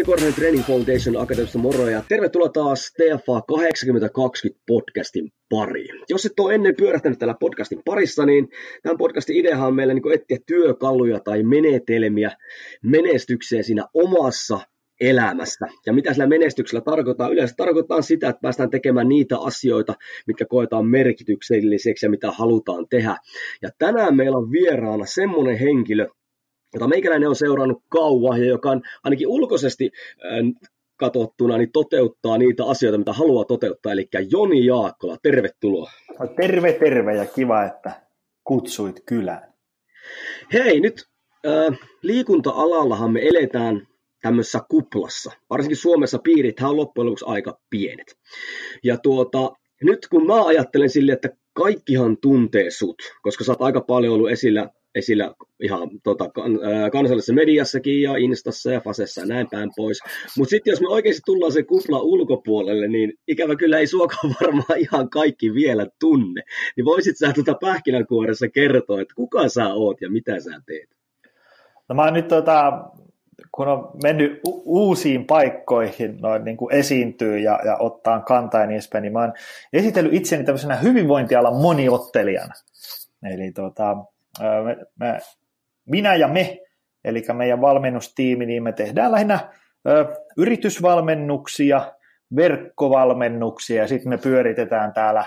Jouni Korhonen Training Foundation Akatemiasta moro ja tervetuloa taas TFA 8020 podcastin pariin. Jos et ole ennen pyörähtänyt tällä podcastin parissa, niin tämän podcastin ideahan on meillä niin etsiä työkaluja tai menetelmiä menestykseen siinä omassa elämässä. Ja mitä sillä menestyksellä tarkoittaa? Yleensä tarkoittaa sitä, että päästään tekemään niitä asioita, mitkä koetaan merkitykselliseksi ja mitä halutaan tehdä. Ja tänään meillä on vieraana semmoinen henkilö, jota meikäläinen on seurannut kauan ja joka on ainakin ulkoisesti katsottuna niin toteuttaa niitä asioita, mitä haluaa toteuttaa. Eli Joni Jaakkola, tervetuloa. No, terve, terve ja kiva, että kutsuit kylään. Hei, nyt äh, liikunta-alallahan me eletään tämmöisessä kuplassa. Varsinkin Suomessa piirit on loppujen lopuksi aika pienet. Ja tuota, nyt kun mä ajattelen sille, että kaikkihan tuntee sut, koska sä oot aika paljon ollut esillä esillä ihan tota, kansallisessa mediassakin ja Instassa ja Fasessa ja näin päin pois. Mutta sitten jos me oikeasti tullaan se kupla ulkopuolelle, niin ikävä kyllä ei suokaan varmaan ihan kaikki vielä tunne. Niin voisit sä tuota pähkinänkuoressa kertoa, että kuka sä oot ja mitä sä teet? No mä nyt tota, kun on mennyt u- uusiin paikkoihin noin niin kuin esiintyy ja, ja ottaa kantaa ja niin edespäin, niin mä oon esitellyt itseni tämmöisenä hyvinvointialan moniottelijana. Eli tota, me, me, minä ja me, eli meidän valmennustiimi, niin me tehdään lähinnä ö, yritysvalmennuksia, verkkovalmennuksia ja sitten me pyöritetään täällä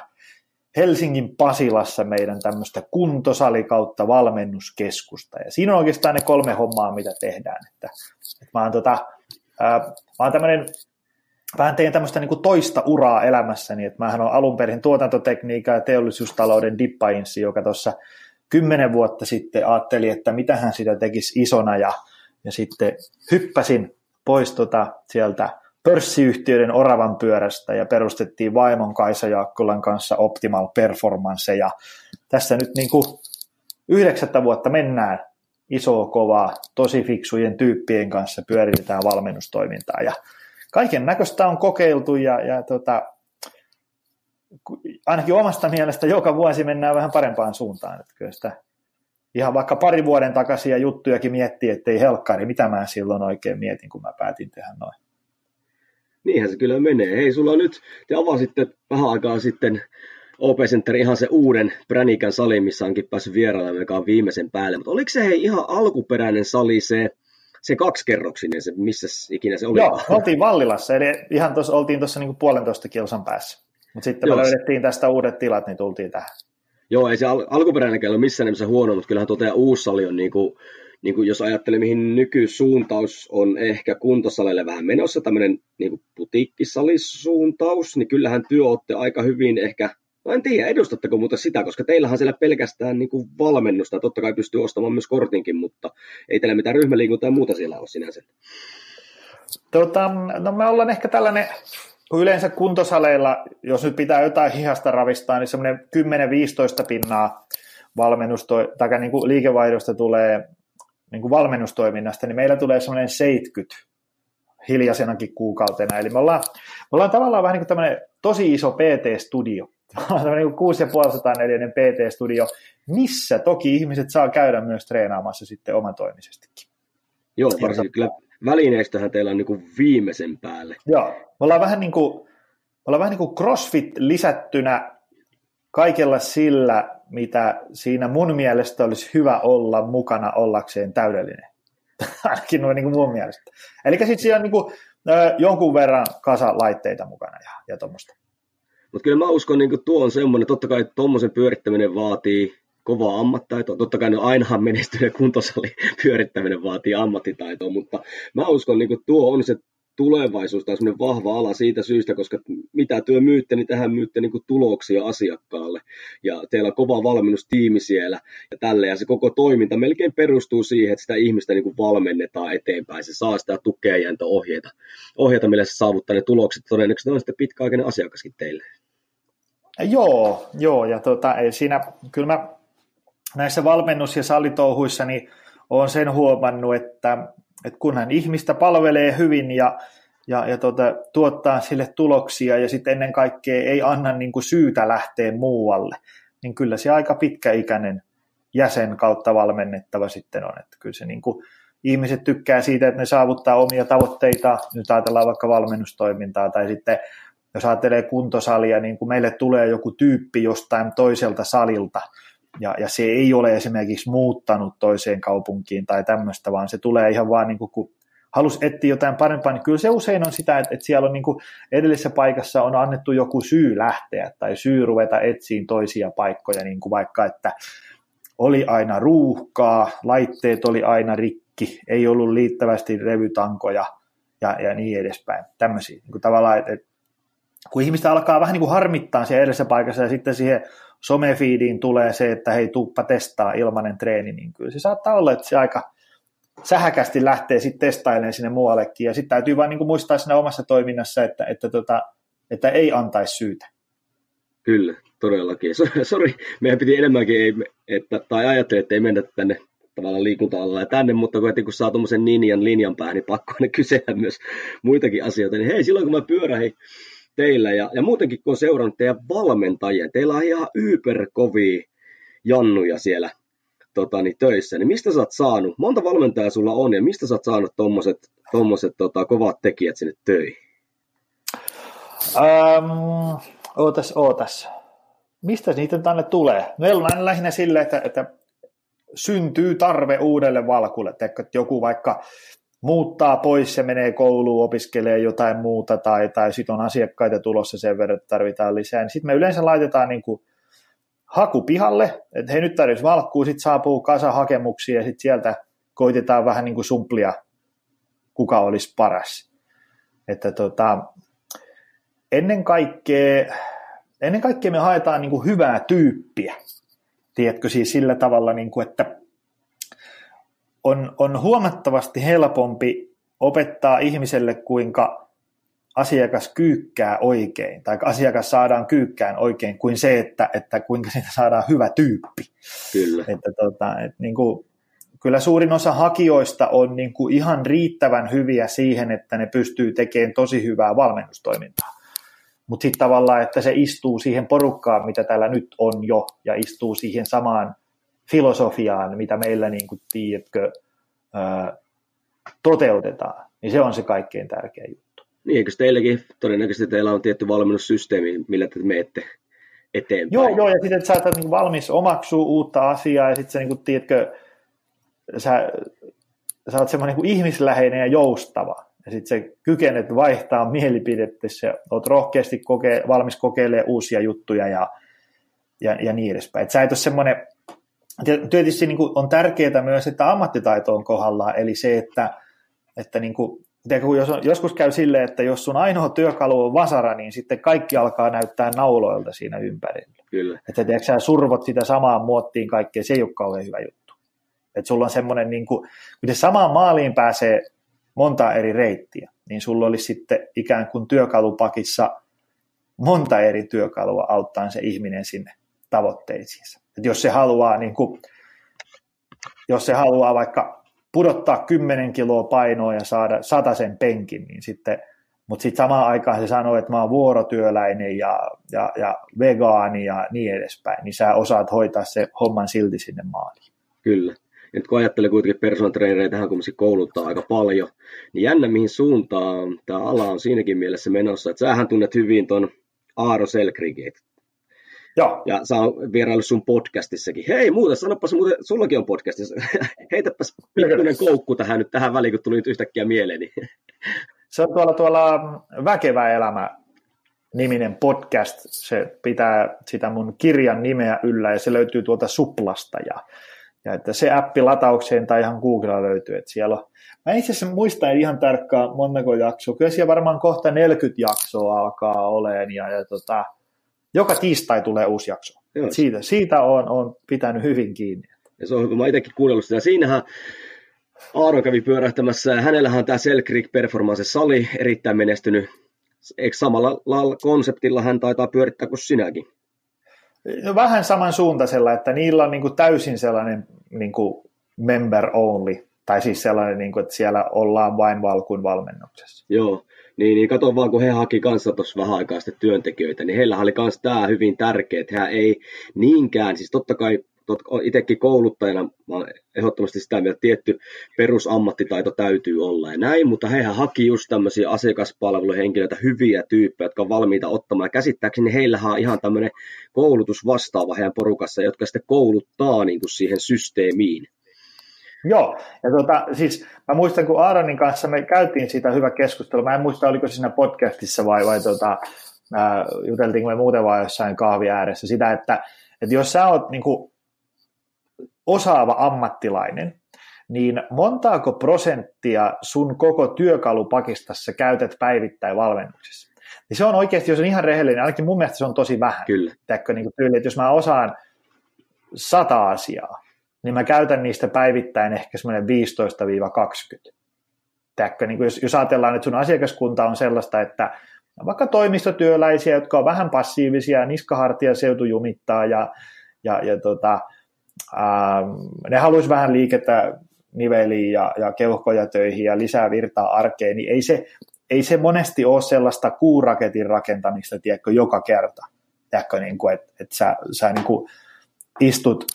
Helsingin Pasilassa meidän tämmöistä kuntosali kautta valmennuskeskusta. Ja siinä on oikeastaan ne kolme hommaa, mitä tehdään. Että, että mä oon, tota, ää, mä oon tämmöinen vähän teen tämmöistä niin toista uraa elämässäni, että mähän on alun perin tuotantotekniikan ja teollisuustalouden dippainssi, joka tuossa kymmenen vuotta sitten ajattelin, että mitä hän sitä tekisi isona ja, ja sitten hyppäsin pois tota sieltä pörssiyhtiöiden oravan pyörästä ja perustettiin vaimon Kaisa Jaakkolan kanssa Optimal Performance ja tässä nyt niin kuin yhdeksättä vuotta mennään isoa kovaa, tosi fiksujen tyyppien kanssa pyöritetään valmennustoimintaa ja kaiken näköistä on kokeiltu ja, ja tota, ainakin omasta mielestä joka vuosi mennään vähän parempaan suuntaan. Että kyllä sitä ihan vaikka pari vuoden takaisia juttujakin miettii, ettei helkkari, mitä mä silloin oikein mietin, kun mä päätin tehdä noin. Niinhän se kyllä menee. Hei, sulla nyt, te avasitte vähän aikaa sitten OP Center ihan se uuden Pränikän sali, missä onkin päässyt vierailemaan, joka on viimeisen päälle. Mutta oliko se hei ihan alkuperäinen sali se, se kaksikerroksinen, se, missä ikinä se oli? Joo, oltiin Vallilassa, eli ihan tuossa, oltiin tuossa niinku puolentoista kilsan päässä. Mutta sitten Joo. me löydettiin tästä uudet tilat, niin tultiin tähän. Joo, ei se al- alkuperäinen ole missään nimessä huono, mutta kyllähän tuota uusi sali on, niin kuin, niin kuin jos ajattelee, mihin nykysuuntaus on ehkä kuntosalille vähän menossa, tämmöinen niin putiikkisalisuuntaus, niin kyllähän työ olette aika hyvin ehkä No en tiedä, edustatteko muuta sitä, koska teillähän siellä pelkästään niin kuin valmennusta, totta kai pystyy ostamaan myös kortinkin, mutta ei teillä mitään ryhmäliikuntaa ja muuta siellä ole sinänsä. Tota, no me ollaan ehkä tällainen kun yleensä kuntosaleilla, jos nyt pitää jotain hihasta ravistaa, niin semmoinen 10-15 pinnaa valmennusto- tai niin kuin liikevaihdosta tulee niin kuin valmennustoiminnasta, niin meillä tulee semmoinen 70 hiljaisenakin kuukautena. Eli me ollaan, me ollaan tavallaan vähän niin kuin tosi iso PT-studio. Tämmöinen niin 6500 neliöinen PT-studio, missä toki ihmiset saa käydä myös treenaamassa sitten omatoimisestikin. Joo, varsinkin kyllä välineistöhän teillä on niin kuin viimeisen päälle. Joo, me ollaan vähän niin kuin, me ollaan vähän niin kuin CrossFit lisättynä kaikella sillä, mitä siinä mun mielestä olisi hyvä olla mukana ollakseen täydellinen. Ainakin noin niin kuin mun mielestä. Eli sitten siellä on niin kuin, jonkun verran kasa laitteita mukana ja, ja tuommoista. Mutta kyllä mä uskon, niin tuo on semmoinen, totta kai tuommoisen pyörittäminen vaatii kovaa ammattitaitoa. Totta kai ainahan menestyneen kuntosali pyörittäminen vaatii ammattitaitoa, mutta mä uskon, niin tuo on se tulevaisuus tai semmoinen vahva ala siitä syystä, koska mitä työ myytte, niin tähän myytte niin kuin tuloksia asiakkaalle. Ja teillä on kova valmennustiimi siellä ja tälle. Ja se koko toiminta melkein perustuu siihen, että sitä ihmistä niin kuin valmennetaan eteenpäin. Se saa sitä tukea ja ohjeita, ohjeita, millä se saavuttaa ne tulokset. Todennäköisesti on sitten pitkäaikainen asiakaskin teille. Joo, joo, ja ei siinä, kyllä mä näissä valmennus- ja salitouhuissa niin olen sen huomannut, että, että kunhan ihmistä palvelee hyvin ja, ja, ja tota, tuottaa sille tuloksia ja sitten ennen kaikkea ei anna niin kuin syytä lähteä muualle, niin kyllä se aika pitkäikäinen jäsen kautta valmennettava sitten on. Että kyllä se niin kuin, ihmiset tykkää siitä, että ne saavuttaa omia tavoitteita, nyt ajatellaan vaikka valmennustoimintaa tai sitten jos ajattelee kuntosalia, niin kun meille tulee joku tyyppi jostain toiselta salilta, ja, ja se ei ole esimerkiksi muuttanut toiseen kaupunkiin tai tämmöistä, vaan se tulee ihan vaan niin kuin, kun halusi etsiä jotain parempaa, niin kyllä se usein on sitä, että, että siellä on niin kuin edellisessä paikassa on annettu joku syy lähteä tai syy ruveta etsiin toisia paikkoja, niin kuin vaikka, että oli aina ruuhkaa, laitteet oli aina rikki, ei ollut liittävästi revytankoja ja, ja niin edespäin. Tämmöisiä. Niin kuin tavallaan, että, että kun ihmistä alkaa vähän niin kuin harmittaa siellä edellisessä paikassa ja sitten siihen somefiidiin tulee se, että hei, tuppa testaa ilmanen treeni, niin kyllä se saattaa olla, että se aika sähäkästi lähtee sitten testailemaan sinne muuallekin. Ja sitten täytyy vaan niin muistaa siinä omassa toiminnassa, että, että, tota, että ei antaisi syytä. Kyllä, todellakin. Sori, meidän piti enemmänkin, että, tai ajattelin, että ei mennä tänne tavallaan liikunta ja tänne, mutta kun, kun saa tuommoisen linjan linjan päähän, niin pakko ne kysellä myös muitakin asioita. Niin hei, silloin kun mä pyörähin teillä ja, ja muutenkin kun on seurannut teidän valmentajia, teillä on ihan yperkovia jannuja siellä tota, niin töissä, niin mistä sä oot saanut, monta valmentajaa sulla on ja mistä sä oot saanut tommoset, tommoset tota, kovat tekijät sinne töihin? Um, ootas, ootas. Mistä niitä tänne tulee? Meillä on aina lähinnä sille, että, että syntyy tarve uudelle valkulle. että joku vaikka muuttaa pois ja menee kouluun, opiskelee jotain muuta tai, tai sitten on asiakkaita tulossa sen verran, että tarvitaan lisää, niin sitten me yleensä laitetaan niin kuin haku pihalle, että hei nyt tarvitsisi valkkuu, sitten saapuu kasa hakemuksia ja sitten sieltä koitetaan vähän niin kuin sumplia, kuka olisi paras. Että tota, ennen kaikkea, ennen kaikkea me haetaan niin kuin hyvää tyyppiä. Tiedätkö siis sillä tavalla, niin kuin, että on, on huomattavasti helpompi opettaa ihmiselle, kuinka asiakas kyykkää oikein, tai asiakas saadaan kyykkään oikein, kuin se, että, että kuinka siitä saadaan hyvä tyyppi. Kyllä. Että, tota, et niin kuin, kyllä suurin osa hakijoista on niin kuin ihan riittävän hyviä siihen, että ne pystyy tekemään tosi hyvää valmennustoimintaa. Mutta sitten tavallaan, että se istuu siihen porukkaan, mitä täällä nyt on jo, ja istuu siihen samaan filosofiaan, mitä meillä, niin kuin, tiedätkö, toteutetaan, niin se on se kaikkein tärkein juttu. Niin, eikö teilläkin todennäköisesti teillä on tietty valmennussysteemi, millä te menette eteenpäin? Joo, joo ja sitten että sä oot niin valmis omaksua uutta asiaa, ja sitten sä, niin kuin, tiedätkö, sä, sä oot semmoinen niin ihmisläheinen ja joustava, ja sitten sä kykenet vaihtaa mielipidettä, sä oot rohkeasti koke, valmis kokeilemaan uusia juttuja ja, ja, ja niin edespäin. Et sä et ole semmoinen tietysti niin kuin on tärkeää myös, että ammattitaito on kohdallaan, eli se, että, että niin kuin, jos on, joskus käy silleen, että jos sun ainoa työkalu on vasara, niin sitten kaikki alkaa näyttää nauloilta siinä ympärillä. Kyllä. Että tiedätkö, sä survot sitä samaan muottiin kaikkea, se ei ole kauhean hyvä juttu. Että sulla on semmoinen, niin kuin, kun se samaan maaliin pääsee monta eri reittiä, niin sulla olisi sitten ikään kuin työkalupakissa monta eri työkalua auttaa se ihminen sinne tavoitteisiinsa. Että jos se haluaa, niin kuin, jos se haluaa vaikka pudottaa 10 kiloa painoa ja saada sen penkin, niin sitten, mutta sitten samaan aikaan se sanoo, että mä oon vuorotyöläinen ja, ja, ja vegaani ja niin edespäin, niin sä osaat hoitaa se homman silti sinne maaliin. Kyllä. Nyt kun ajattelee kuitenkin personal tähän kun kouluttaa aika paljon, niin jännä mihin suuntaan tämä ala on siinäkin mielessä menossa. Että sähän tunnet hyvin ton Aaro Selkrigin, Joo. Ja sä oon vieraillut sun podcastissakin. Hei muuten, sanopas muuten, sullakin on podcastissa. Heitäpäs pikkuinen koukku tähän nyt tähän väliin, kun tuli nyt yhtäkkiä mieleeni. Se on tuolla, tuolla Väkevä elämä niminen podcast. Se pitää sitä mun kirjan nimeä yllä ja se löytyy tuolta Suplasta. Ja, Ja että se appi lataukseen tai ihan Googlella löytyy, että siellä on. Mä itse asiassa muistan ihan tarkkaan montako jaksoa. Kyllä siellä varmaan kohta 40 jaksoa alkaa oleen ja, ja tota, joka tiistai tulee uusi jakso. Siitä, siitä on, on pitänyt hyvin kiinni. Ja se on hyvä. Mä itsekin kuunnellut sitä. Siinähän Aaro kävi pyörähtämässä. Hänellähän on tämä Cell Creek Performance-sali erittäin menestynyt. Eikö samalla konseptilla hän taitaa pyörittää kuin sinäkin? No vähän samansuuntaisella, että niillä on niin kuin täysin sellainen niin kuin member only, tai siis sellainen, niin kuin, että siellä ollaan vain valkun valmennuksessa. Joo, niin, niin kato vaan, kun he haki kanssa tuossa vähän aikaa sitten työntekijöitä, niin heillä oli myös tämä hyvin tärkeä, että he ei niinkään, siis totta kai itsekin kouluttajana mä olen ehdottomasti sitä mieltä, että tietty perusammattitaito täytyy olla ja näin, mutta hehän haki just tämmöisiä asiakaspalveluhenkilöitä, hyviä tyyppejä, jotka on valmiita ottamaan. Käsittääkseni heillähän on ihan tämmöinen koulutus vastaava heidän porukassa, jotka sitten kouluttaa niin kuin siihen systeemiin. Joo, ja tuota, siis mä muistan, kun Aaronin kanssa me käytiin siitä hyvä keskustelu, mä en muista, oliko siinä podcastissa vai, vai tuota, äh, juteltiinko me muuten vaan jossain kahvi ääressä, sitä, että, että jos sä oot niin kuin, osaava ammattilainen, niin montaako prosenttia sun koko työkalupakistassa käytät päivittäin valmennuksessa? Niin se on oikeasti, jos on ihan rehellinen, ainakin mun mielestä se on tosi vähän. Kyllä. Teekö, niin kuin tyyli, että jos mä osaan sata asiaa, niin mä käytän niistä päivittäin ehkä semmoinen 15-20. Teekö, niin jos, jos ajatellaan, että sun asiakaskunta on sellaista, että vaikka toimistotyöläisiä, jotka on vähän passiivisia, niskahartia seutu jumittaa ja, ja, ja tota, Ähm, ne haluaisi vähän liikettä niveliin ja, ja keuhkoja töihin ja lisää virtaa arkeen, niin ei se, ei se monesti ole sellaista kuuraketin rakentamista, tiedätkö, joka kerta. Tiedätkö, niin kuin, että, että sä, sä niin kuin istut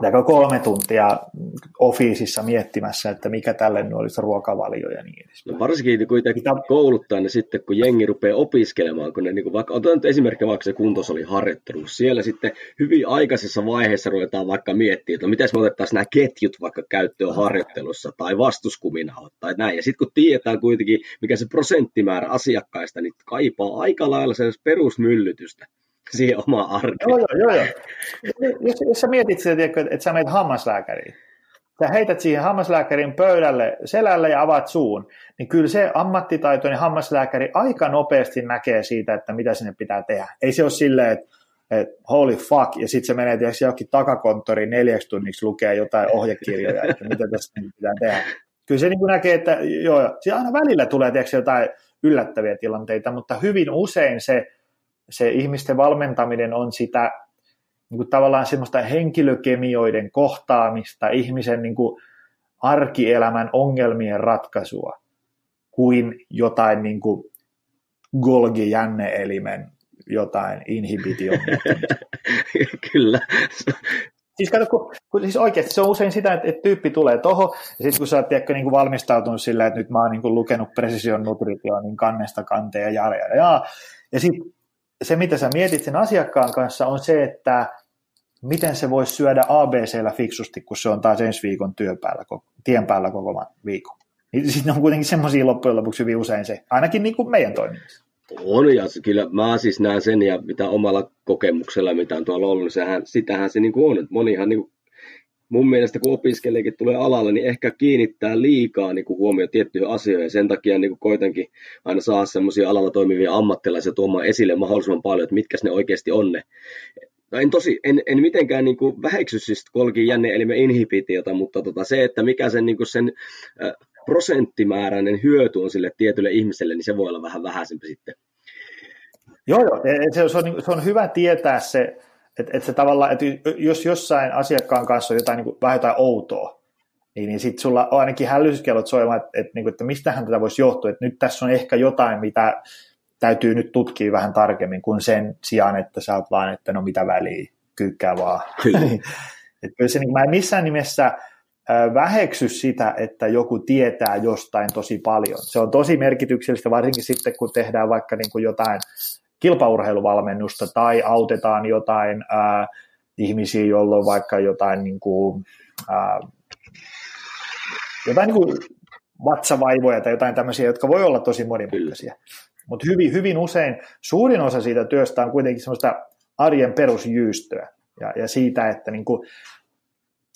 Tääkö kolme tuntia ofiisissa miettimässä, että mikä tälle nyt olisi ruokavalio ja niin edespäin. No varsinkin kun itse kouluttaa ne sitten, kun jengi rupeaa opiskelemaan, kun ne niin kuin vaikka, otan nyt esimerkkinä vaikka se kuntosaliharjoittelu, siellä sitten hyvin aikaisessa vaiheessa ruvetaan vaikka miettimään, että no miten me otettaisiin nämä ketjut vaikka käyttöön harjoittelussa tai vastuskuminahot tai näin. Ja sitten kun tiedetään kuitenkin, mikä se prosenttimäärä asiakkaista, niin kaipaa aika lailla sellaista perusmyllytystä siihen omaan arkeen. Joo, joo, joo. Jos, jos sä mietit sitä, että, sä menet hammaslääkäriin, sä heität siihen hammaslääkärin pöydälle selälle ja avaat suun, niin kyllä se ammattitaitoinen hammaslääkäri aika nopeasti näkee siitä, että mitä sinne pitää tehdä. Ei se ole silleen, että, että holy fuck, ja sitten se menee tietysti johonkin takakonttoriin neljäksi tunniksi lukee jotain ohjekirjoja, että mitä tässä pitää tehdä. Kyllä se niin kuin näkee, että joo, siinä aina välillä tulee tietysti jotain yllättäviä tilanteita, mutta hyvin usein se se ihmisten valmentaminen on sitä niin kuin tavallaan semmoista henkilökemioiden kohtaamista, ihmisen niin kuin arkielämän ongelmien ratkaisua, kuin jotain niin kuin Golgi-jänneelimen jotain inhibition. Kyllä. Siis, kato, kun, kun, siis oikeasti se on usein sitä, että, että tyyppi tulee toho, ja sitten kun sä oot tiedätkö, niin kuin valmistautunut sillä, että nyt mä oon niin kuin lukenut Precision Nutrition niin kannesta kanteen ja ja, ja, ja, ja sitten se, mitä sä mietit sen asiakkaan kanssa, on se, että miten se voisi syödä ABCllä fiksusti, kun se on taas ensi viikon työpäällä, tien päällä koko viikon. Niin sitten on kuitenkin semmoisia loppujen lopuksi hyvin usein se, ainakin niin kuin meidän toiminnassa. On, ja kyllä mä siis näen sen, ja mitä omalla kokemuksella, mitä on tuolla ollut, niin sehän, sitähän se niin kuin on. Monihan niin kuin mun mielestä kun opiskelijakin tulee alalle, niin ehkä kiinnittää liikaa niin kuin huomioon tiettyihin asioihin. Sen takia niin kuin koitankin aina saa semmoisia alalla toimivia ammattilaisia tuomaan esille mahdollisimman paljon, että mitkä ne oikeasti on ne. No en, tosi, en, en mitenkään niin kuin väheksy siis kolkin eli inhibitiota, mutta tota, se, että mikä sen, niin kuin sen prosenttimääräinen hyöty on sille tietylle ihmiselle, niin se voi olla vähän vähäisempi sitten. Joo, joo. Se, se, on, se on hyvä tietää se, että et se tavallaan, että jos jossain asiakkaan kanssa on jotain, niin kuin, vähän jotain outoa, niin, niin sitten sulla on ainakin hälytyskellot soimaan, että, että, niin että mistähän tätä voisi johtua, että nyt tässä on ehkä jotain, mitä täytyy nyt tutkia vähän tarkemmin kuin sen sijaan, että sä oot vaan, että no mitä väliä, kyykkää vaan. että kyllä se, niin, mä en missään nimessä väheksy sitä, että joku tietää jostain tosi paljon. Se on tosi merkityksellistä, varsinkin sitten kun tehdään vaikka niin kuin jotain kilpaurheiluvalmennusta tai autetaan jotain ää, ihmisiä, joilla on vaikka jotain, niin kuin, ää, jotain niin kuin vatsavaivoja tai jotain tämmöisiä, jotka voi olla tosi monimutkaisia. Mutta hyvin, hyvin usein suurin osa siitä työstä on kuitenkin semmoista arjen perusjyystöä ja, ja siitä, että niin kuin,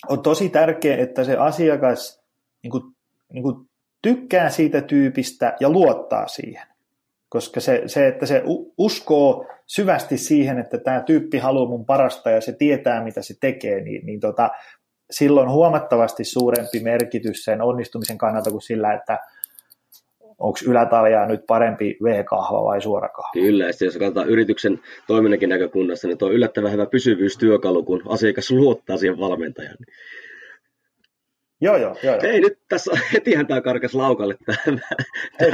on tosi tärkeää, että se asiakas niin kuin, niin kuin tykkää siitä tyypistä ja luottaa siihen. Koska se, se, että se uskoo syvästi siihen, että tämä tyyppi haluaa mun parasta ja se tietää, mitä se tekee, niin, niin tota, silloin huomattavasti suurempi merkitys sen onnistumisen kannalta kuin sillä, että onko ylätaljaa nyt parempi V-kahva vai suorakahva? Kyllä, ja jos katsotaan yrityksen toiminnankin näkökunnasta, niin tuo on yllättävän hyvä pysyvyystyökalu, kun asiakas luottaa siihen valmentajan. Joo, joo, joo. Ei nyt tässä, hetihän tämä karkas laukalle tämä,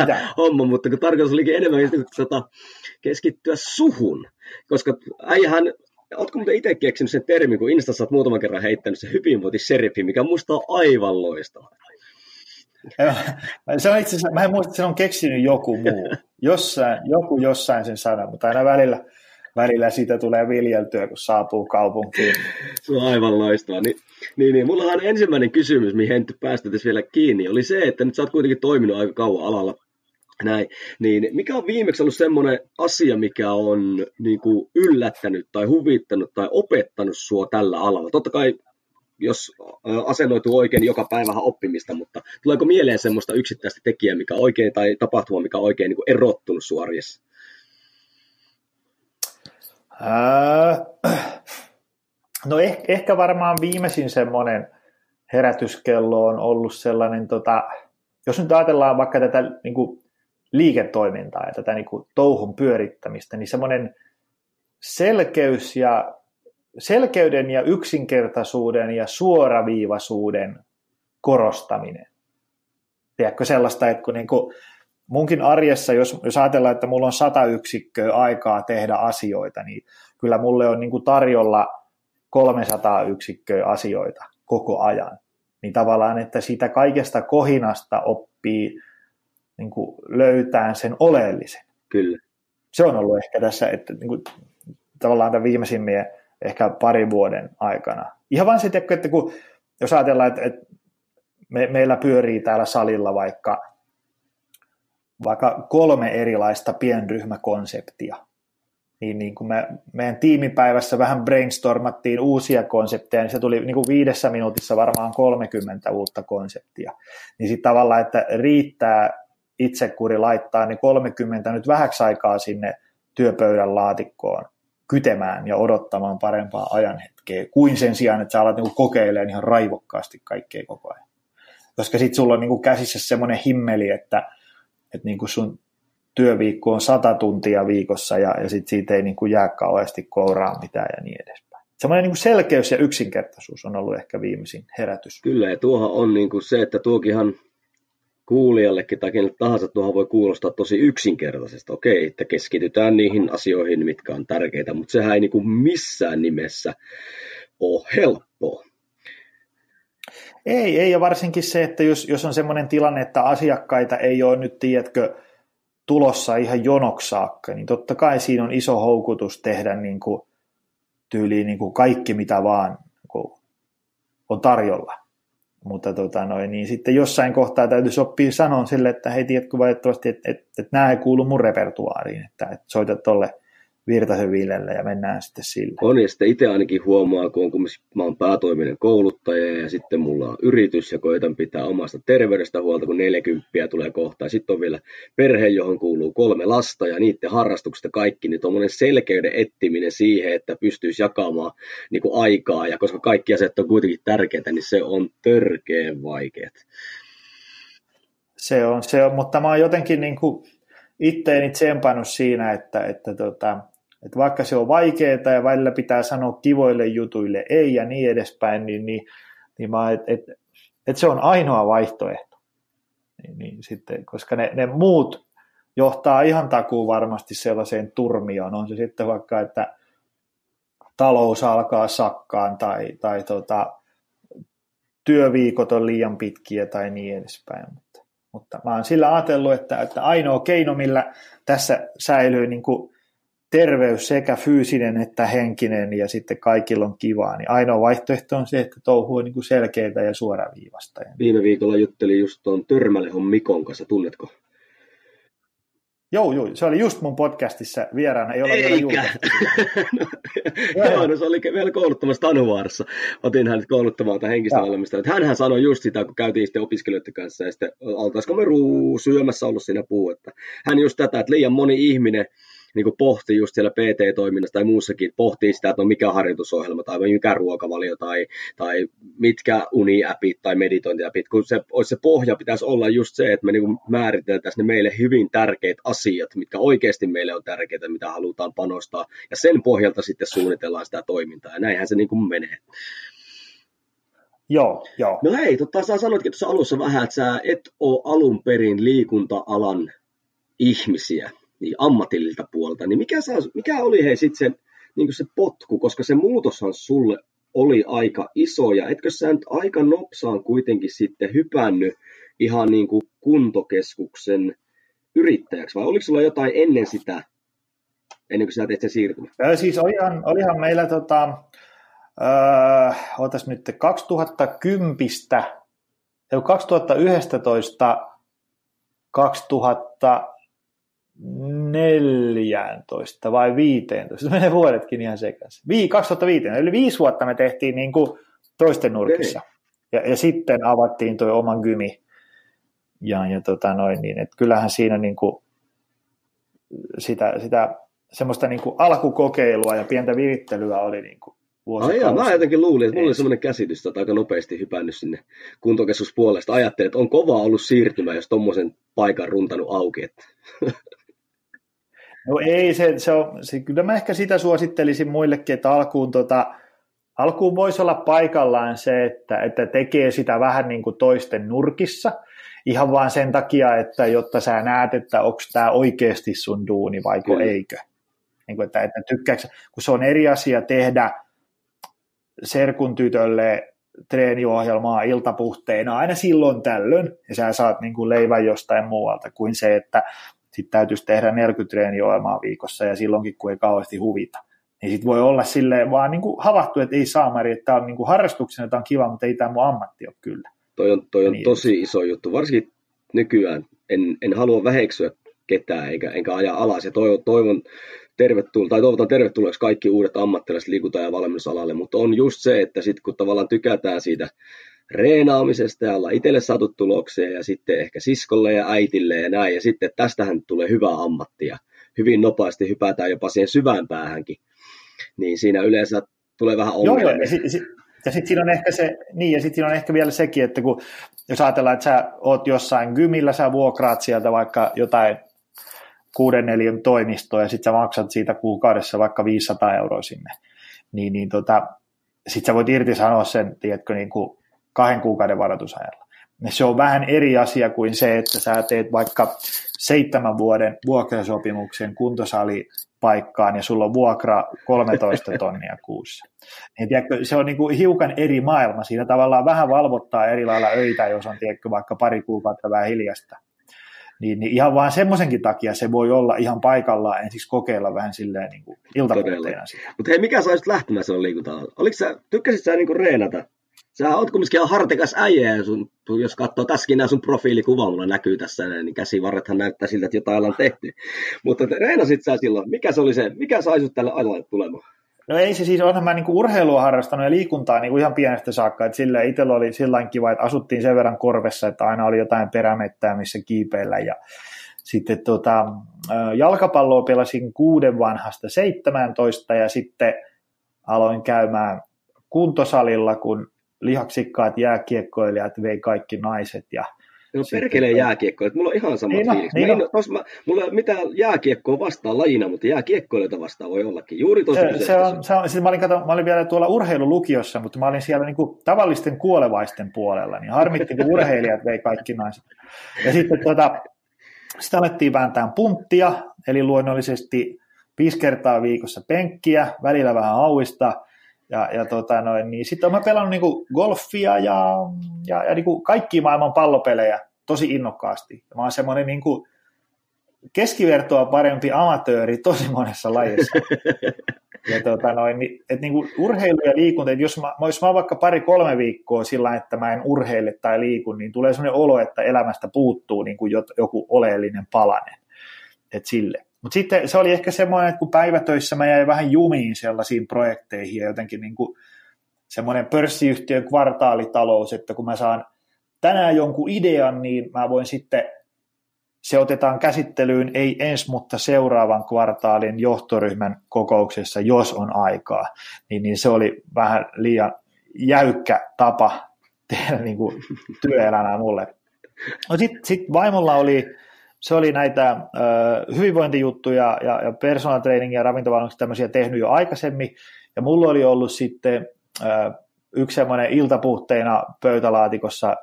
tämä homma, mutta kun tarkoitus olikin enemmän tota, keskittyä suhun, koska äijähän Oletko muuten itse keksinyt sen termin, kun Instassa olet muutaman kerran heittänyt se hyvinvointiserifi, mikä musta on aivan loistava. se on itse asiassa, mä en muista, että se on keksinyt joku muu. Jossain, joku jossain sen sana, mutta aina välillä, välillä siitä tulee viljeltyä, kun saapuu kaupunkiin. Se on aivan loistavaa. Niin, niin, niin. Mulla on ensimmäinen kysymys, mihin en päästä vielä kiinni, oli se, että nyt sä oot kuitenkin toiminut aika kauan alalla. Näin. Niin mikä on viimeksi ollut semmoinen asia, mikä on niin kuin yllättänyt tai huvittanut tai opettanut sua tällä alalla? Totta kai jos asennoituu oikein, niin joka päivä oppimista, mutta tuleeko mieleen semmoista yksittäistä tekijää, mikä oikein, tai tapahtuma, mikä on oikein niin kuin erottunut no eh, ehkä varmaan viimeisin semmoinen herätyskello on ollut sellainen, tota, jos nyt ajatellaan vaikka tätä niin kuin liiketoimintaa ja tätä niin kuin touhun pyörittämistä, niin semmoinen selkeys ja selkeyden ja yksinkertaisuuden ja suoraviivaisuuden korostaminen. Tiedätkö sellaista, että kun niin kuin munkin arjessa, jos, jos ajatellaan, että mulla on sata yksikköä aikaa tehdä asioita, niin kyllä mulle on niin kuin tarjolla 300 yksikköä asioita koko ajan. Niin tavallaan, että siitä kaikesta kohinasta oppii niin kuin löytää sen oleellisen. Kyllä. Se on ollut ehkä tässä, että niin kuin, tavallaan tämän viimeisimmien ehkä pari vuoden aikana. Ihan vain se, että kun, jos ajatellaan, että, että me, meillä pyörii täällä salilla vaikka, vaikka kolme erilaista pienryhmäkonseptia, niin, niin kun me, meidän tiimipäivässä vähän brainstormattiin uusia konsepteja, niin se tuli niin kuin viidessä minuutissa varmaan 30 uutta konseptia. Niin sitten tavallaan, että riittää itsekuri laittaa niin 30 nyt vähäksi aikaa sinne työpöydän laatikkoon, kytemään ja odottamaan parempaa ajanhetkeä, kuin sen sijaan, että sä alat niin kokeilemaan ihan raivokkaasti kaikkea koko ajan. Koska sitten sulla on niin käsissä semmoinen himmeli, että, että niin kuin sun työviikko on sata tuntia viikossa ja, ja sitten siitä ei niin kuin jää kauheasti kouraa mitään ja niin edespäin. Semmoinen niin kuin selkeys ja yksinkertaisuus on ollut ehkä viimeisin herätys. Kyllä, ja tuohan on niin kuin se, että tuokinhan kuulijallekin tai kenelle tahansa tuohon voi kuulostaa tosi yksinkertaisesta. Okei, että keskitytään niihin asioihin, mitkä on tärkeitä, mutta sehän ei niin kuin missään nimessä ole helppoa. Ei, ei, ja varsinkin se, että jos, jos on sellainen tilanne, että asiakkaita ei ole nyt, tiedätkö, tulossa ihan jonoksi saakka, niin totta kai siinä on iso houkutus tehdä niin kuin, tyyliin niin kuin kaikki, mitä vaan niin on tarjolla. Mutta tota noin, niin sitten jossain kohtaa täytyy oppia sanoa sille, että hei, tiedätkö valitettavasti, että, että, että nämä ei kuulu mun repertuaariin, että, että soitat tolle Virtasen Villelle ja mennään sitten sille. On ja sitten itse ainakin huomaa, kun, kun mä oon päätoiminen kouluttaja ja sitten mulla on yritys ja koitan pitää omasta terveydestä huolta, kun 40 tulee kohta. Ja sitten on vielä perhe, johon kuuluu kolme lasta ja niiden harrastuksista kaikki, niin tuommoinen selkeyden ettiminen siihen, että pystyisi jakamaan niin kuin aikaa ja koska kaikki asiat on kuitenkin tärkeitä, niin se on törkeen vaikeat. Se on, se on, mutta mä oon jotenkin niin kuin itteeni tsempannut siinä, että, että tota, että vaikka se on vaikeaa ja välillä pitää sanoa kivoille jutuille ei ja niin edespäin, niin, niin, niin mä, et, et, et se on ainoa vaihtoehto. Niin, niin sitten, koska ne, ne muut johtaa ihan takuu varmasti sellaiseen turmioon. On se sitten vaikka, että talous alkaa sakkaan tai, tai tota, työviikot on liian pitkiä tai niin edespäin. Mutta, mutta mä oon sillä ajatellut, että, että ainoa keino, millä tässä säilyy niin kuin terveys sekä fyysinen että henkinen ja sitten kaikilla on kivaa, niin ainoa vaihtoehto on se, että touhu on niin selkeitä ja suoraviivasta. Viime viikolla juttelin just tuon Törmälehon Mikon kanssa, tunnetko? Joo, joo, se oli just mun podcastissa vieraana, ei ole vielä julkaistu. Joo, no se oli vielä kouluttamassa Tanuvaarassa. Otin hänet kouluttamaan tätä henkistä valmista. Hänhän sanoi just sitä, kun käytiin sitten opiskelijoiden kanssa ja sitten oltaisiko me ruu syömässä ollut siinä puu. Että hän just tätä, että liian moni ihminen niin kuin pohti just siellä PT-toiminnassa tai muussakin, pohtii sitä, että no mikä harjoitusohjelma tai mikä ruokavalio tai, tai mitkä uniäpit tai meditointiäpit, kun se, se pohja pitäisi olla just se, että me niin määriteltäisiin ne meille hyvin tärkeät asiat, mitkä oikeasti meille on tärkeitä, mitä halutaan panostaa, ja sen pohjalta sitten suunnitellaan sitä toimintaa, ja näinhän se niin kuin menee. Joo, joo. No hei, totta, sä sanoitkin tuossa alussa vähän, että sä et ole alun perin liikunta-alan ihmisiä niin ammatillilta puolta, niin mikä, saa, mikä oli hei sitten se, niin se potku, koska se muutoshan sulle oli aika iso, ja etkö sä nyt aika nopsaan kuitenkin sitten hypännyt ihan niin kuin kuntokeskuksen yrittäjäksi, vai oliko sulla jotain ennen sitä, ennen kuin sä teet sen siirtymän? Siis olihan, olihan meillä tota, öö, nyt 2010 2011 2000 14 vai 15, se menee vuodetkin ihan sekaisin. 2015, eli viisi vuotta me tehtiin niin kuin toisten nurkissa. Ja, ja, sitten avattiin tuo oman gymi. Ja, ja tota noin, niin, että kyllähän siinä niin kuin sitä, sitä semmoista niin kuin alkukokeilua ja pientä virittelyä oli niin kuin Ai jaa, mä jotenkin luulin, että mulla oli semmoinen käsitys, että aika nopeasti hypännyt sinne kuntokeskuspuolesta. Ajattelin, että on kova ollut siirtymä, jos tuommoisen paikan runtanut auki. Että. No ei, se, se on, se, kyllä mä ehkä sitä suosittelisin muillekin, että alkuun, tota, alkuun voisi olla paikallaan se, että, että tekee sitä vähän niin kuin toisten nurkissa, ihan vaan sen takia, että jotta sä näet, että onko tämä oikeasti sun duuni vai eikö. Niin kuin, että, että tykkääksä, kun se on eri asia tehdä serkun tytölle treeniohjelmaa iltapuhteena aina silloin tällöin, ja sä saat niin kuin leivän jostain muualta, kuin se, että sitten täytyisi tehdä 40 treeniohjelmaa viikossa ja silloinkin, kun ei kauheasti huvita. Niin sitten voi olla silleen vaan niin kuin havaittu, että ei saa Mari, että tämä on niin kuin harrastuksena, tämä on kiva, mutta ei tämä mun ammatti ole kyllä. Toi on, toi on niin. tosi iso juttu, varsinkin nykyään. En, en halua väheksyä ketään eikä, enkä ajaa alas ja toivon, toivon tervetuloa, tai toivotan tervetulleeksi kaikki uudet ammattilaiset liikunta- ja valmennusalalle, mutta on just se, että sitten kun tavallaan tykätään siitä reenaamisesta ja ollaan itselle saatu tuloksia ja sitten ehkä siskolle ja äitille ja näin. Ja sitten tästähän tulee hyvä ammatti ja hyvin nopeasti hypätään jopa siihen syvään päähänkin. Niin siinä yleensä tulee vähän ongelmia. Joo, joo. Ja sitten sit, sit siinä on ehkä se, niin, ja sitten siinä on ehkä vielä sekin, että kun jos ajatellaan, että sä oot jossain gymillä, sä vuokraat sieltä vaikka jotain kuuden neljän toimistoa ja sitten sä maksat siitä kuukaudessa vaikka 500 euroa sinne, niin, niin tota, sitten sä voit irtisanoa sen, tiedätkö, niin kuin kahden kuukauden varoitusajalla. Ja se on vähän eri asia kuin se, että sä teet vaikka seitsemän vuoden vuokrasopimuksen kuntosalipaikkaan ja sulla on vuokra 13 tonnia kuussa. Niin, tiedätkö, se on niin kuin hiukan eri maailma. Siinä tavallaan vähän valvottaa eri lailla öitä, jos on tiedätkö, vaikka pari kuukautta vähän hiljasta. Niin, niin ihan vaan semmoisenkin takia se voi olla ihan paikallaan ensiksi kokeilla vähän silleen niin kuin iltapuhteena Mutta hei, mikä saisit lähtemään silloin liikuntaan? Oliko sä, tykkäsit sä niin kuin reenata Sä oot kumminkin ihan hartekas äijä, sun, jos katsoo tässäkin nämä sun profiilikuva, mulla näkyy tässä, niin käsivarrethan näyttää siltä, että jotain ollaan tehty. Mutta reenasit sä silloin, mikä se oli se, mikä sai sut tälle alalle tulemaan? No ei se siis, onhan mä niinku urheilua harrastanut ja liikuntaa niinku ihan pienestä saakka, että sille itsellä oli sillä kiva, että asuttiin sen verran korvessa, että aina oli jotain perämettää, missä kiipeillä ja sitten tota, jalkapalloa pelasin kuuden vanhasta 17 ja sitten aloin käymään kuntosalilla, kun lihaksikkaat jääkiekkoilijat vei kaikki naiset ja No perkeleen jääkiekkoilijat, mulla on ihan sama niin fiilis. Niin no. mä, mulla ei ole mitään jääkiekkoa vastaan lajina, mutta jääkiekkoilijoita vastaan voi ollakin. Juuri se, se on, se on, siis mä, olin, kato, mä olin vielä tuolla urheilulukiossa, mutta mä olin siellä niin kuin tavallisten kuolevaisten puolella, niin harmitti, kun urheilijat vei kaikki naiset. Ja sitten tuota, sitten alettiin vääntää punttia, eli luonnollisesti viisi kertaa viikossa penkkiä, välillä vähän auista, ja, ja tota noin, niin sitten olen pelannut niin kuin golfia ja, ja, ja niin kuin kaikki maailman pallopelejä tosi innokkaasti. Ja mä oon semmoinen niin kuin keskivertoa parempi amatööri tosi monessa lajissa. ja tota noin, niin, että niin kuin urheilu ja liikunta, että jos mä, jos mä vaikka pari-kolme viikkoa sillä että mä en urheile tai liikun, niin tulee sellainen olo, että elämästä puuttuu niin kuin joku oleellinen palanen. että sille. Mutta sitten se oli ehkä semmoinen, että kun päivätöissä mä jäin vähän jumiin sellaisiin projekteihin ja jotenkin niin kuin semmoinen pörssiyhtiön kvartaalitalous, että kun mä saan tänään jonkun idean, niin mä voin sitten, se otetaan käsittelyyn ei ensi, mutta seuraavan kvartaalin johtoryhmän kokouksessa, jos on aikaa, niin, niin se oli vähän liian jäykkä tapa tehdä niin kuin työelämää mulle. No sitten sit vaimolla oli, se oli näitä ö, hyvinvointijuttuja ja, ja personal training ja ravintovalmennuksia tämmöisiä tehnyt jo aikaisemmin, ja mulla oli ollut sitten ö, yksi semmoinen iltapuhteena pöytälaatikossa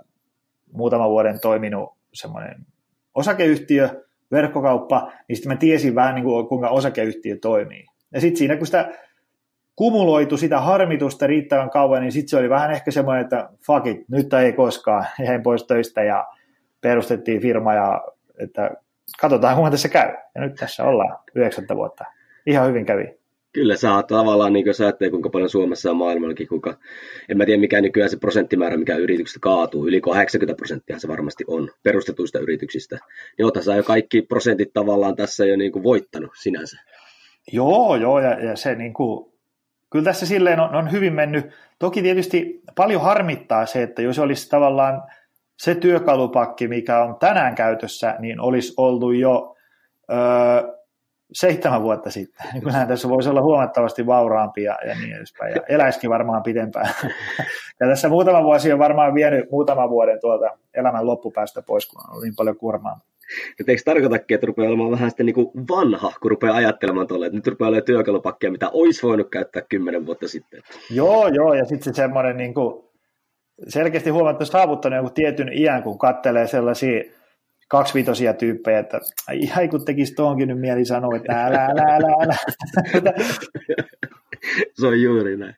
muutaman vuoden toiminut semmoinen osakeyhtiö, verkkokauppa, niin sitten mä tiesin vähän niin kuin, kuinka osakeyhtiö toimii. Ja sitten siinä, kun sitä kumuloitu sitä harmitusta riittävän kauan, niin sitten se oli vähän ehkä semmoinen, että fuck it, nyt ei koskaan, jäin pois töistä ja perustettiin firma ja että katsotaan kuinka tässä käy. Ja nyt tässä ollaan yhdeksättä vuotta. Ihan hyvin kävi. Kyllä oot tavallaan, niin kuin sä ajattelee, kuinka paljon Suomessa on maailmallakin, kuinka, en mä tiedä mikä nykyään se prosenttimäärä, mikä yrityksestä kaatuu, yli 80 prosenttia se varmasti on perustetuista yrityksistä, niin oothan sä jo kaikki prosentit tavallaan tässä jo niin kuin voittanut sinänsä. Joo, joo, ja, ja se niin kuin, kyllä tässä silleen on, on hyvin mennyt. Toki tietysti paljon harmittaa se, että jos olisi tavallaan se työkalupakki, mikä on tänään käytössä, niin olisi ollut jo öö, seitsemän vuotta sitten. Niin kyllähän tässä voisi olla huomattavasti vauraampi ja, ja niin edespäin. Ja eläisikin varmaan pidempään. Ja tässä muutama vuosi on varmaan vienyt muutaman vuoden tuolta elämän loppupäästä pois, kun on ollut niin paljon kurmaa. Ja eikö tarkoitakin, että rupeaa olemaan vähän sitten niin kuin vanha, kun rupeaa ajattelemaan tuolle, että nyt rupeaa olemaan työkalupakkia, mitä olisi voinut käyttää kymmenen vuotta sitten. Joo, joo, ja sitten se semmoinen niin kuin selkeästi huomattu saavuttanut joku tietyn iän, kun kattelee sellaisia kaksivitosia tyyppejä, että ihan kun tekisi tuonkin nyt mieli sanoa, että älä, älä, älä, älä. se on juuri näin.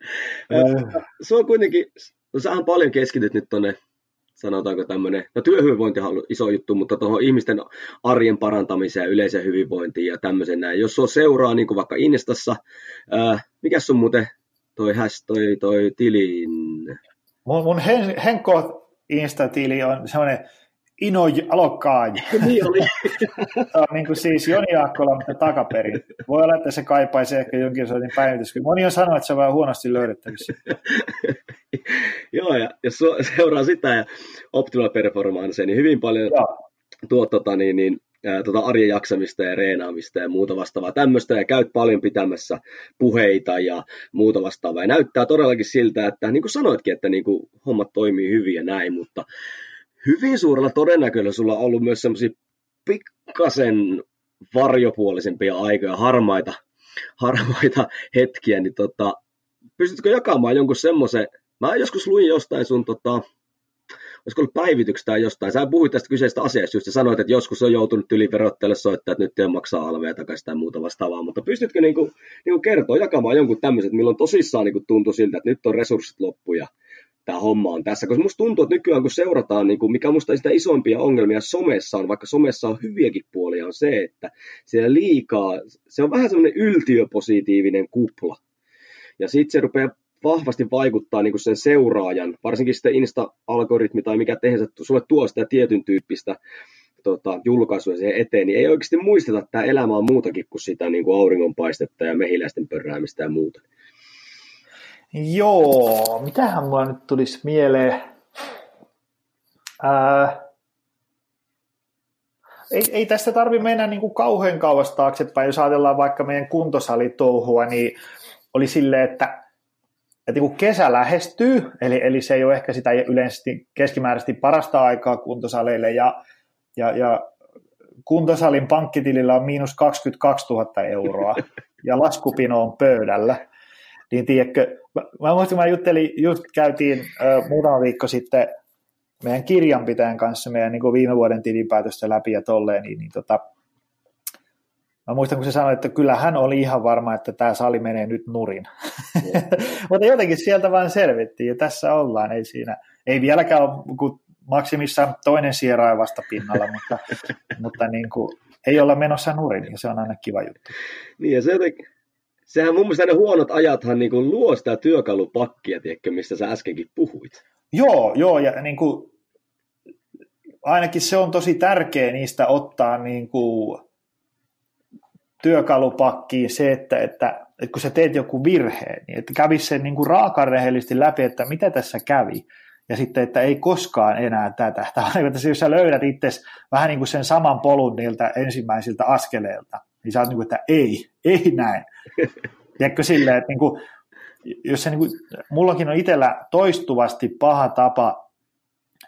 se on kuitenkin, no sähän paljon keskityt nyt tuonne sanotaanko tämmöinen, no työhyvinvointi on iso juttu, mutta tuohon ihmisten arjen parantamiseen ja yleiseen hyvinvointiin ja tämmöisen näin. Jos on seuraa niin kuin vaikka Instassa, ää, mikä on muuten toi hash, toi, toi tilin? Mun, mun Hen, Henko Insta-tili on semmoinen Ino Alokkaaj. niin oli. Tämä on niin kuin siis Joni Jaakkola, mutta takaperin. Voi olla, että se kaipaisi ehkä jonkin sortin päivitys. Moni on sanonut, että se on vähän huonosti löydettävissä. Joo, ja jos seuraa sitä ja Optimal Performance, niin hyvin paljon Joo. tuo tota, niin, niin, ää, tota arjen jaksamista ja reenaamista ja muuta vastaavaa tämmöistä, ja käyt paljon pitämässä puheita ja muuta vastaavaa. Ja näyttää todellakin siltä, että niin kuin sanoitkin, että niin kuin hommat toimii hyvin ja näin, mutta hyvin suurella todennäköisyydellä on ollut myös semmoisia pikkasen varjopuolisempia aikoja, harmaita, harmaita hetkiä, niin tota, pystytkö jakamaan jonkun semmoisen, mä joskus luin jostain sun tota, olisiko ollut päivityksestä tai jostain. Sä puhuit tästä kyseisestä asiasta just sanoit, että joskus on joutunut yliverotteelle soittaa, että nyt ei maksaa alveja takaisin tai muuta vastaavaa, mutta pystytkö niinku, niinku kertoa, jakamaan jonkun tämmöisen, milloin tosissaan niinku tuntui siltä, että nyt on resurssit loppu ja tämä homma on tässä. Koska musta tuntuu, että nykyään kun seurataan, niin kuin mikä musta sitä isompia ongelmia somessa on, vaikka somessa on hyviäkin puolia, on se, että siellä liikaa, se on vähän semmoinen yltiöpositiivinen kupla. Ja sitten se rupeaa vahvasti vaikuttaa niin kuin sen seuraajan, varsinkin sitten Insta-algoritmi tai mikä tehdään, sulle tuo sitä tietyn tyyppistä tota, julkaisuja siihen eteen, niin ei oikeasti muisteta, että tämä elämä on muutakin kuin sitä niin kuin auringonpaistetta ja mehiläisten pörräämistä ja muuta. Joo, mitähän mulla nyt tulisi mieleen? Ää, ei, ei tästä tarvi mennä niin kuin kauhean kauas taaksepäin. Jos ajatellaan vaikka meidän kuntosalituohua, niin oli silleen, että, että kun kesä lähestyy, eli, eli se ei ole ehkä sitä yleensä keskimääräisesti parasta aikaa kuntosaleille, ja, ja, ja kuntosalin pankkitilillä on miinus 22 000 euroa, ja laskupino on pöydällä, niin tiedätkö, mä, mä muistin, mä juttelin, just käytiin muutama viikko sitten meidän kirjanpitäjän kanssa meidän niin viime vuoden tilinpäätöstä läpi ja tolleen, niin, niin tota, Mä muistan, kun se sanoi, että kyllä hän oli ihan varma, että tämä sali menee nyt nurin. Mutta jotenkin sieltä vaan selvittiin, ja tässä ollaan. Ei, siinä, ei vieläkään ole kuin maksimissa toinen sierain vasta pinnalla, mutta, mutta niin kuin, ei olla menossa nurin, ja se on aina kiva juttu. Niin, ja se jotenkin, sehän mun mielestä ne huonot ajathan niin kuin luo sitä työkalupakkia, tiedätkö, mistä sä äskenkin puhuit. Joo, joo, ja niin kuin, ainakin se on tosi tärkeä niistä ottaa niin kuin, työkalupakkiin se, että, että, että kun sä teet joku virheen, niin että kävisi sen niin kuin raakarehellisesti läpi, että mitä tässä kävi, ja sitten, että ei koskaan enää tätä. Tämä on, että jos sä löydät itse vähän niin kuin sen saman polun niiltä ensimmäisiltä askeleilta, niin sä oot niin kuin, että ei, ei näin. Tiedätkö silleen, että niin kuin, jos se niin kuin, mullakin on itsellä toistuvasti paha tapa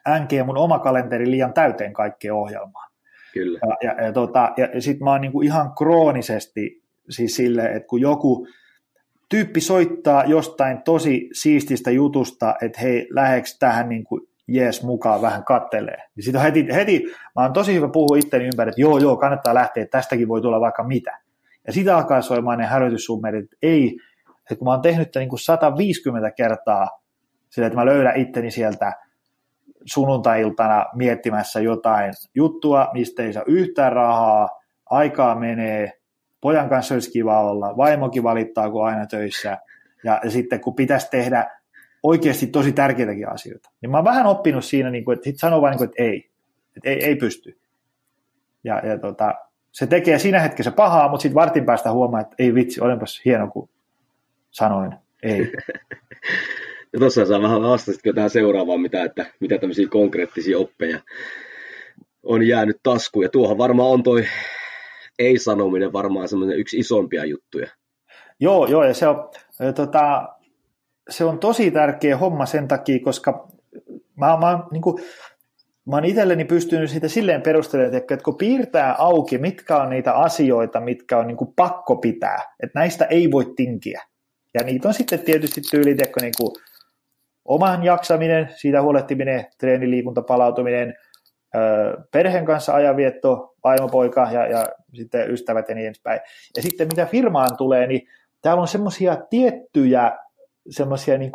änkeä mun oma kalenteri liian täyteen kaikkea ohjelmaa. Kyllä. Ja, ja, ja, tota, ja sitten mä oon niin kuin ihan kroonisesti siis sille, että kun joku tyyppi soittaa jostain tosi siististä jutusta, että hei, läheks tähän niin kuin jees mukaan vähän kattelee. Niin sitten heti, heti, mä oon tosi hyvä puhua itteni ympäri, että joo, joo, kannattaa lähteä, tästäkin voi tulla vaikka mitä. Ja sitä alkaa soimaan ne hälytyssummerit, että ei, että kun mä oon tehnyt niin kuin 150 kertaa sillä, että mä löydän itteni sieltä sunnuntai-iltana miettimässä jotain juttua, mistä ei saa yhtään rahaa, aikaa menee, pojan kanssa olisi kiva olla, vaimokin valittaa kun aina töissä, ja, ja sitten kun pitäisi tehdä oikeasti tosi tärkeitäkin asioita, niin mä oon vähän oppinut siinä, niin kuin, että sit sanoo vain, niin että ei, että ei, ei pysty. Ja, ja tota, se tekee siinä hetkessä pahaa, mutta sitten vartin päästä huomaa, että ei vitsi, olenpas hieno, kun sanoin ei. ja tuossa saa vähän vastasitko tähän seuraavaan, mitä, että, mitä tämmöisiä konkreettisia oppeja on jäänyt taskuun. Ja tuohon varmaan on toi ei-sanominen varmaan semmoinen yksi isompia juttuja. Joo, joo, ja se on, tota, se on tosi tärkeä homma sen takia, koska mä, mä, niin kuin, mä oon itselleni pystynyt sitä silleen perustelemaan, että kun piirtää auki, mitkä on niitä asioita, mitkä on niin kuin pakko pitää, että näistä ei voi tinkiä. Ja niitä on sitten tietysti tyyli, niin kuin oman jaksaminen, siitä huolehtiminen, treeniliikunta, palautuminen, perheen kanssa ajanvietto, vaimopoika ja, ja sitten ystävät ja niin edespäin. Ja sitten mitä firmaan tulee, niin täällä on semmoisia tiettyjä semmoisia niin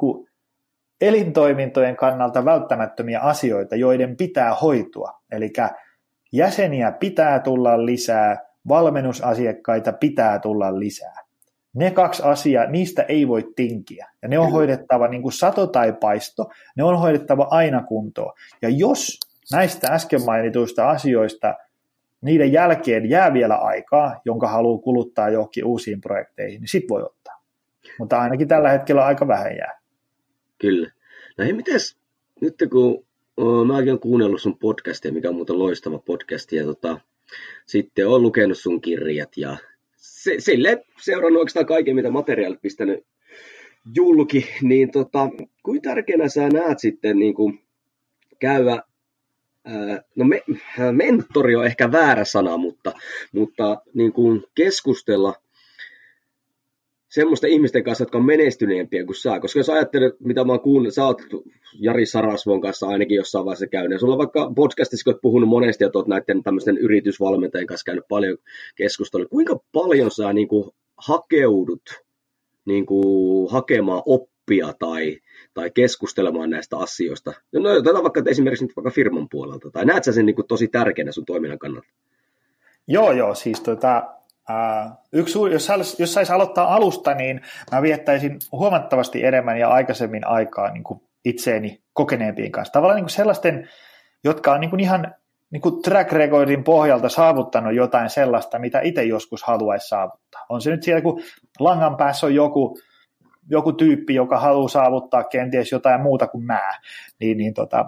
elintoimintojen kannalta välttämättömiä asioita, joiden pitää hoitua. Eli jäseniä pitää tulla lisää, valmennusasiakkaita pitää tulla lisää. Ne kaksi asiaa, niistä ei voi tinkiä. Ja ne on hoidettava niin kuin sato tai paisto, ne on hoidettava aina kuntoon. Ja jos näistä äsken mainituista asioista niiden jälkeen jää vielä aikaa, jonka haluaa kuluttaa johonkin uusiin projekteihin, niin sit voi ottaa. Mutta ainakin tällä hetkellä aika vähän jää. Kyllä. No hei, mites nyt kun oh, mäkin olen kuunnellut sun podcastia, mikä on muuten loistava podcast, ja tota, sitten olen lukenut sun kirjat ja se, sille seurannut oikeastaan kaiken, mitä materiaalit pistänyt julki, niin tota, kuinka tärkeänä sä näet sitten niin kuin käydä no me, mentori on ehkä väärä sana, mutta, mutta niin kuin keskustella semmoisten ihmisten kanssa, jotka on menestyneempiä kuin sä. Koska jos ajattelet, mitä mä oon kuunnellut, sä oot Jari Sarasvon kanssa ainakin jossain vaiheessa käynyt. Sulla on vaikka podcastissa, kun oot puhunut monesti, että oot näiden tämmöisten yritysvalmentajien kanssa käynyt paljon keskustelua. Kuinka paljon sä niin kuin, hakeudut niin kuin, hakemaan oppia tai, tai keskustelemaan näistä asioista? No otetaan vaikka esimerkiksi nyt vaikka firman puolelta. Tai näet sä sen niin kuin, tosi tärkeänä sun toiminnan kannalta? Joo, joo, siis tota, Yksi, jos, jos saisi aloittaa alusta, niin mä viettäisin huomattavasti enemmän ja aikaisemmin aikaa niin kuin itseeni kokeneempien kanssa. Tavallaan niin kuin sellaisten, jotka on niin kuin ihan niin kuin track recordin pohjalta saavuttanut jotain sellaista, mitä itse joskus haluaisi saavuttaa. On se nyt siellä, kun langan päässä on joku, joku tyyppi, joka haluaa saavuttaa kenties jotain muuta kuin mä, niin, niin, tota,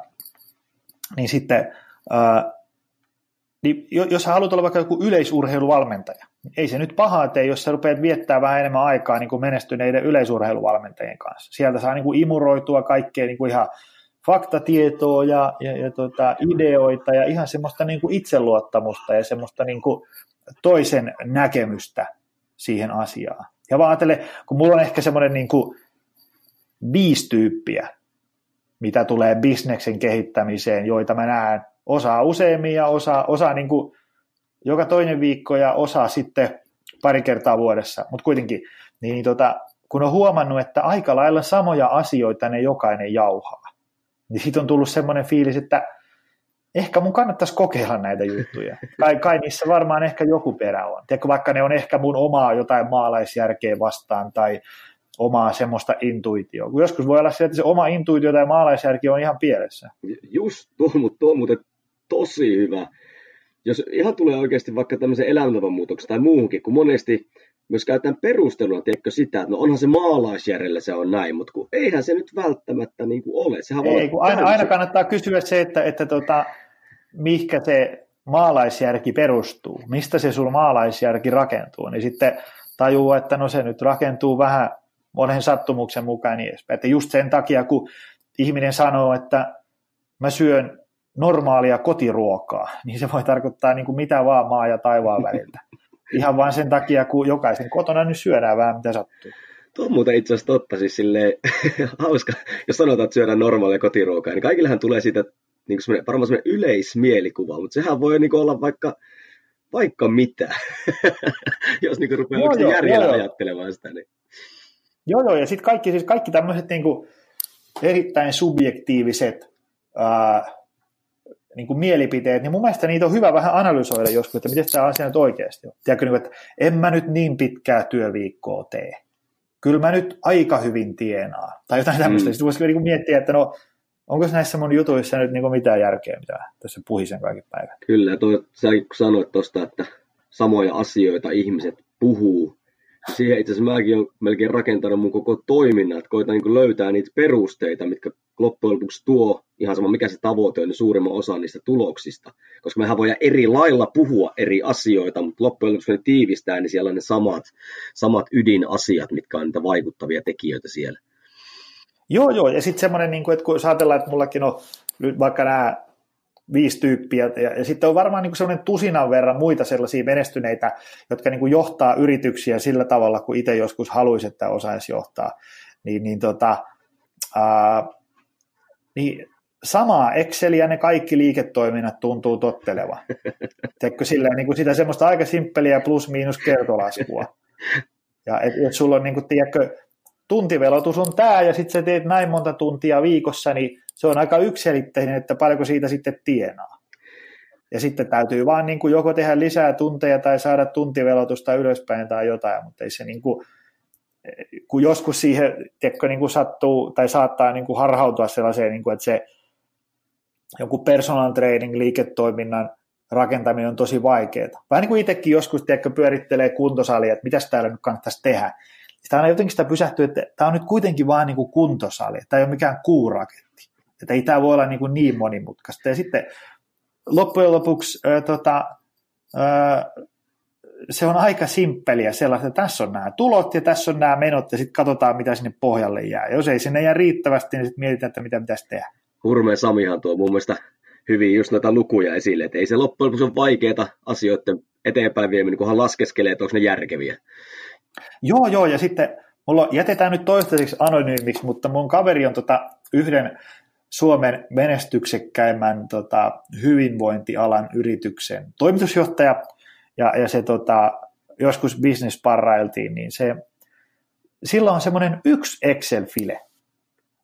niin sitten uh, niin jos haluat olla vaikka joku yleisurheiluvalmentaja, ei se nyt pahaa tee, jos sä rupeat viettää vähän enemmän aikaa niin kuin menestyneiden yleisurheiluvalmentajien kanssa. Sieltä saa niin kuin imuroitua kaikkea niin kuin ihan faktatietoa ja, ja, ja tota, ideoita ja ihan semmoista niin kuin itseluottamusta ja semmoista niin kuin toisen näkemystä siihen asiaan. Ja vaan ajattele, kun mulla on ehkä semmoinen niin kuin viisi tyyppiä, mitä tulee bisneksen kehittämiseen, joita mä näen osaa useammin ja osaa, osaa niin kuin joka toinen viikko ja osaa sitten pari kertaa vuodessa, mutta kuitenkin, niin, tota, kun on huomannut, että aika lailla samoja asioita ne jokainen jauhaa, niin siitä on tullut semmoinen fiilis, että ehkä mun kannattaisi kokeilla näitä juttuja. Kai, kai niissä varmaan ehkä joku perä on. Tiedätkö, vaikka ne on ehkä mun omaa jotain maalaisjärkeä vastaan tai omaa semmoista intuitioa. Kun joskus voi olla se, että se oma intuitio tai maalaisjärki on ihan pielessä. Just tuo, mutta tuo muuten tosi hyvä. Jos ihan tulee oikeasti vaikka tämmöisen elämäntavan muutoksen tai muuhunkin, kun monesti myös käytetään perusteluna, tiedätkö sitä, että no onhan se maalaisjärjellä se on näin, mutta kun eihän se nyt välttämättä niin kuin ole. Sehän Ei, kun aina, aina kannattaa kysyä se, että, että tota, mihinkä se maalaisjärki perustuu, mistä se sun maalaisjärki rakentuu, niin sitten tajuu, että no se nyt rakentuu vähän monen sattumuksen mukaan niin edespäin. Että just sen takia, kun ihminen sanoo, että mä syön normaalia kotiruokaa, niin se voi tarkoittaa niin kuin mitä vaan maa ja taivaan väliltä. Ihan vain sen takia, kun jokaisen kotona nyt syödään vähän mitä sattuu. Tuo on muuten itse asiassa totta, siis silleen, hauska, jos sanotaan, että syödään normaalia kotiruokaa, niin kaikillehan tulee siitä niin kuin varmaan semmoinen yleismielikuva, mutta sehän voi niin kuin olla vaikka, vaikka mitä, jos niin kuin rupeaa joo, joo, järjellä joo, ajattelemaan sitä. Niin. Joo, joo, ja sitten kaikki, siis kaikki tämmöiset niin kuin erittäin subjektiiviset ää, niin kuin mielipiteet, niin mun mielestä niitä on hyvä vähän analysoida joskus, että miten tämä asia nyt oikeasti on. Tiedätkö, niin että en mä nyt niin pitkää työviikkoa tee. Kyllä mä nyt aika hyvin tienaa. Tai jotain tämmöistä. Mm. Sitten voisi niin miettiä, että no, onko näissä mun jutuissa nyt niin mitään järkeä, mitä tässä puhisen kaiken päivän. Kyllä, toi, sä sanoit tuosta, että samoja asioita ihmiset puhuu, siihen itse asiassa mäkin olen melkein rakentanut mun koko toiminnan, että koitan niin löytää niitä perusteita, mitkä loppujen lopuksi tuo ihan sama mikä se tavoite on, niin suurimman osan niistä tuloksista. Koska mehän voidaan eri lailla puhua eri asioita, mutta loppujen lopuksi kun ne tiivistää, niin siellä on ne samat, samat ydinasiat, mitkä on niitä vaikuttavia tekijöitä siellä. Joo, joo, ja sitten semmoinen, niin että kun ajatellaan, että mullakin on vaikka nämä viisi tyyppiä, ja, ja sitten on varmaan niin sellainen tusinan verran muita sellaisia menestyneitä, jotka niin kuin johtaa yrityksiä sillä tavalla, kun itse joskus haluaisi, että osaisi johtaa, niin, niin, tota, ää, niin samaa Exceliä ne kaikki liiketoiminnat tuntuu tottelevan. Teekö sillä niin kuin sitä semmoista aika simppeliä plus-miinus kertolaskua. Ja et, et sulla on, niin kuin, tiedätkö, tuntivelotus on tämä, ja sitten sä teet näin monta tuntia viikossa, niin se on aika ykselitteinen, että paljonko siitä sitten tienaa. Ja sitten täytyy vaan niin kuin joko tehdä lisää tunteja tai saada tuntivelotusta ylöspäin tai jotain, mutta ei se niin kuin, kun joskus siihen tiedätkö, niin kuin sattuu tai saattaa niin kuin harhautua sellaiseen, niin kuin, että se joku personal training liiketoiminnan rakentaminen on tosi vaikeaa. Vähän niin kuin itsekin joskus tiedätkö, pyörittelee kuntosalia, että mitä täällä nyt kannattaisi tehdä. Sitä aina jotenkin sitä pysähtyy, että tämä on nyt kuitenkin vain niin kuin kuntosali, tämä ei ole mikään kuuraketti. Että ei tämä voi olla niin, kuin niin monimutkaista. Ja sitten loppujen lopuksi ää, tota, ää, se on aika simppeliä sellaista, että tässä on nämä tulot ja tässä on nämä menot ja sitten katsotaan, mitä sinne pohjalle jää. Jos ei sinne jää riittävästi, niin sitten mietitään, että mitä pitäisi tehdä. Hurmeen Samihan tuo mun mielestä hyvin just noita lukuja esille, että ei se loppujen lopuksi ole vaikeaa asioiden eteenpäin vieminen, kunhan laskeskelee, että onko ne järkeviä. Joo, joo, ja sitten mulla jätetään nyt toistaiseksi anonyymiksi, mutta mun kaveri on tota yhden Suomen menestyksekkäimmän tota, hyvinvointialan yrityksen toimitusjohtaja, ja, ja se tota, joskus parrailtiin, niin se, sillä on semmoinen yksi Excel-file,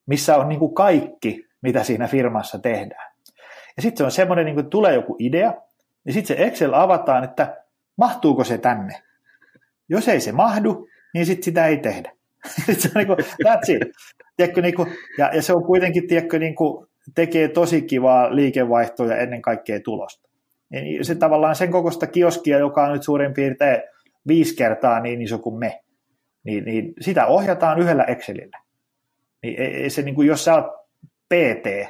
missä on niin kuin kaikki, mitä siinä firmassa tehdään. Ja sitten se on semmoinen, niin kuin tulee joku idea, ja sitten se Excel avataan, että mahtuuko se tänne. Jos ei se mahdu, niin sitten sitä ei tehdä. se on niin kuin, that's it. Tiedätkö, niin kuin, ja, ja, se on kuitenkin, tiedätkö, niin kuin, tekee tosi kivaa liikevaihtoa ja ennen kaikkea tulosta. Niin se tavallaan sen kokoista kioskia, joka on nyt suurin piirtein viisi kertaa niin iso kuin me, niin, niin sitä ohjataan yhdellä Excelillä. Niin ei, se, niin kuin, jos sä oot PT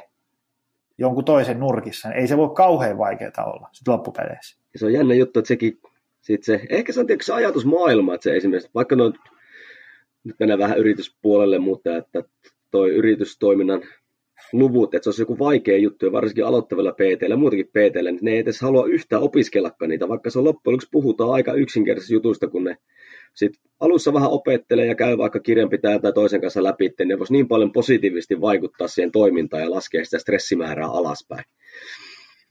jonkun toisen nurkissa, niin ei se voi kauhean vaikeaa olla sit loppupeleissä. Se on jännä juttu, että sekin, sit se, ehkä se on tietysti se ajatusmaailma, että se esimerkiksi, vaikka noin, nyt mennään vähän yrityspuolelle, mutta että toi yritystoiminnan luvut, että se olisi joku vaikea juttu, ja varsinkin aloittavilla PT ja muutenkin PT, niin ne ei edes halua yhtään opiskellakaan niitä, vaikka se on loppujen lopuksi puhutaan aika yksinkertaisista jutuista, kun ne sit alussa vähän opettelee ja käy vaikka kirjanpitäjän tai toisen kanssa läpi, niin ne voisi niin paljon positiivisesti vaikuttaa siihen toimintaan ja laskea sitä stressimäärää alaspäin.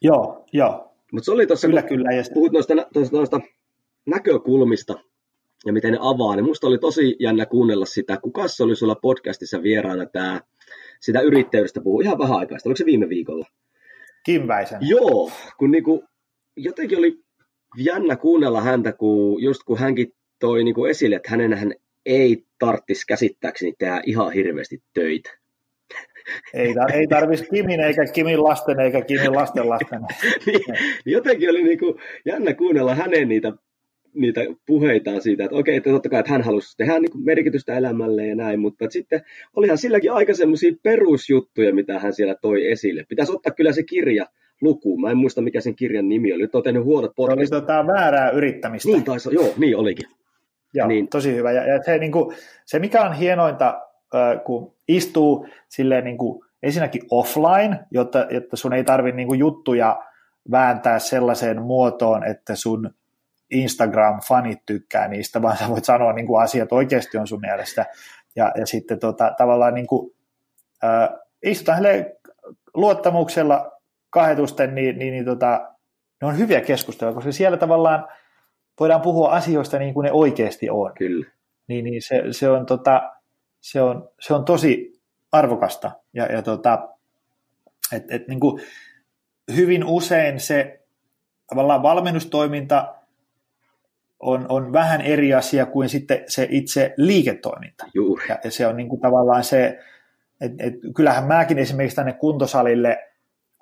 Joo, joo. Mutta se oli tuossa, kyllä, kyllä, ja puhut noista, noista, noista näkökulmista, ja miten ne avaa, niin musta oli tosi jännä kuunnella sitä, kuka se oli sulla podcastissa vieraana tämä sitä yrittäjyydestä puhuu ihan vähän aikaa. Oliko se viime viikolla? Kim Väisen. Joo, kun niinku, jotenkin oli jännä kuunnella häntä, kun just kun hänkin toi niinku esille, että hänen hän ei tarttisi käsittääkseni tehdä ihan hirveästi töitä. ei, ei tarvitsisi Kimin eikä Kimin lasten eikä Kimin lasten lasten. niin, jotenkin oli niin kuin jännä kuunnella hänen niitä niitä puheitaan siitä, että okei, että totta kai, että hän halusi tehdä niin kuin merkitystä elämälle ja näin, mutta sitten olihan silläkin aika semmoisia perusjuttuja, mitä hän siellä toi esille. Pitäisi ottaa kyllä se kirja lukuun. Mä en muista, mikä sen kirjan nimi oli. Nyt on tehnyt huonot podcastit. Se oli tota väärää yrittämistä. Niin taisi, joo, niin olikin. Joo, niin. tosi hyvä. Ja, ja se, niin kuin, se, mikä on hienointa, kun istuu silleen niin kuin, ensinnäkin offline, jotta, jotta sun ei tarvitse niin juttuja vääntää sellaiseen muotoon, että sun Instagram-fanit tykkää niistä, vaan sä voit sanoa niin kuin asiat oikeasti on sun mielestä. Ja, ja sitten tota, tavallaan niin kuin, äh, istutaan luottamuksella kahdetusten, niin, niin, niin tota, ne on hyviä keskusteluja, koska siellä tavallaan voidaan puhua asioista niin kuin ne oikeasti on. Kyllä. Niin, niin se, se, on, tota, se, on, se on tosi arvokasta. Ja, ja tota, et, et, niin kuin hyvin usein se tavallaan valmennustoiminta on, on vähän eri asia kuin sitten se itse liiketoiminta. Juuri. Ja, ja se on niin kuin tavallaan se, että et, kyllähän mäkin esimerkiksi tänne kuntosalille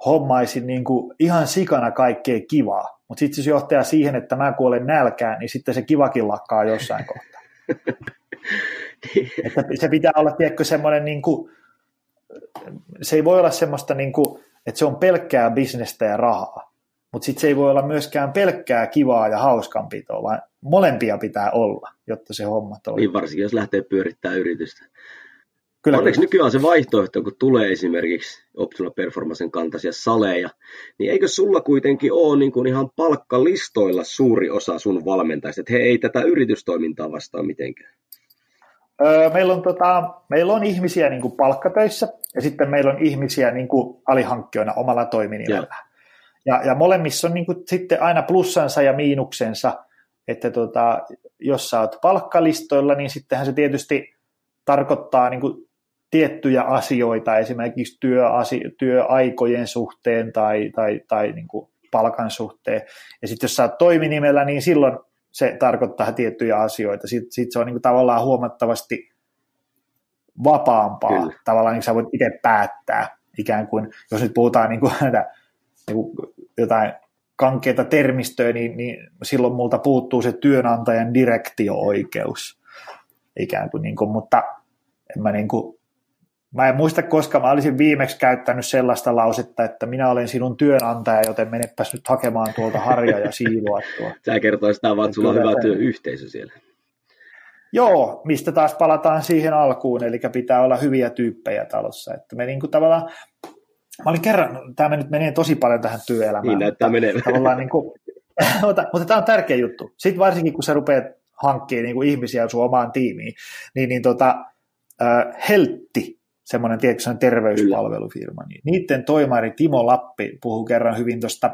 hommaisin niin kuin ihan sikana kaikkea kivaa, mutta sitten se johtaa siihen, että mä kuolen nälkään, niin sitten se kivakin lakkaa jossain kohtaa. että se pitää olla, tiedätkö, semmoinen, niin kuin, se ei voi olla semmoista, niin kuin, että se on pelkkää bisnestä ja rahaa, mutta sitten se ei voi olla myöskään pelkkää kivaa ja hauskanpitoa, vaan molempia pitää olla, jotta se homma toimii. Niin varsinkin, jos lähtee pyörittämään yritystä. Kyllä, Onneksi kyllä. nykyään se vaihtoehto, kun tulee esimerkiksi Optima Performancen kantaisia saleja, niin eikö sulla kuitenkin ole niin kuin ihan palkkalistoilla suuri osa sun valmentajista, että he ei tätä yritystoimintaa vastaa mitenkään? Öö, meillä, on tota, meillä on ihmisiä niin kuin palkkatöissä ja sitten meillä on ihmisiä niin kuin alihankkijoina omalla toiminimellä. Ja, ja molemmissa on niin kuin sitten aina plussansa ja miinuksensa, että tota, jos sä oot palkkalistoilla, niin sittenhän se tietysti tarkoittaa niin kuin tiettyjä asioita esimerkiksi työasi, työaikojen suhteen tai, tai, tai niin kuin palkan suhteen. Ja sitten jos sä oot toiminimellä, niin silloin se tarkoittaa tiettyjä asioita. Sitten sit se on niin kuin tavallaan huomattavasti vapaampaa. Kyllä. Tavallaan niin sä voit itse päättää ikään kuin, jos nyt puhutaan niin kuin, näitä, niin kuin jotain kankeita termistöä, niin, niin silloin multa puuttuu se työnantajan direktio-oikeus ikään kuin, niin kuin mutta en mä niin kuin, Mä en muista, koska mä olisin viimeksi käyttänyt sellaista lausetta, että minä olen sinun työnantaja, joten menepäs nyt hakemaan tuolta harja ja siivoa tuo. Sä kertoisit sitä vaan, että sulla on hyvä työyhteisö siellä. Joo, mistä taas palataan siihen alkuun, eli pitää olla hyviä tyyppejä talossa. Että me niin kuin tavallaan, mä olin kerran, tämä nyt menee tosi paljon tähän työelämään. Niin näyttää menevän. Tavallaan niin kuin, mutta, mutta tämä on tärkeä juttu. Sitten varsinkin, kun sä rupeat hankkimaan niin kuin ihmisiä sun omaan tiimiin, niin, niin tota, äh, heltti semmoinen, tiedätkö, terveyspalvelufirma, niin niiden toimari Timo Lappi puhuu kerran hyvin tuosta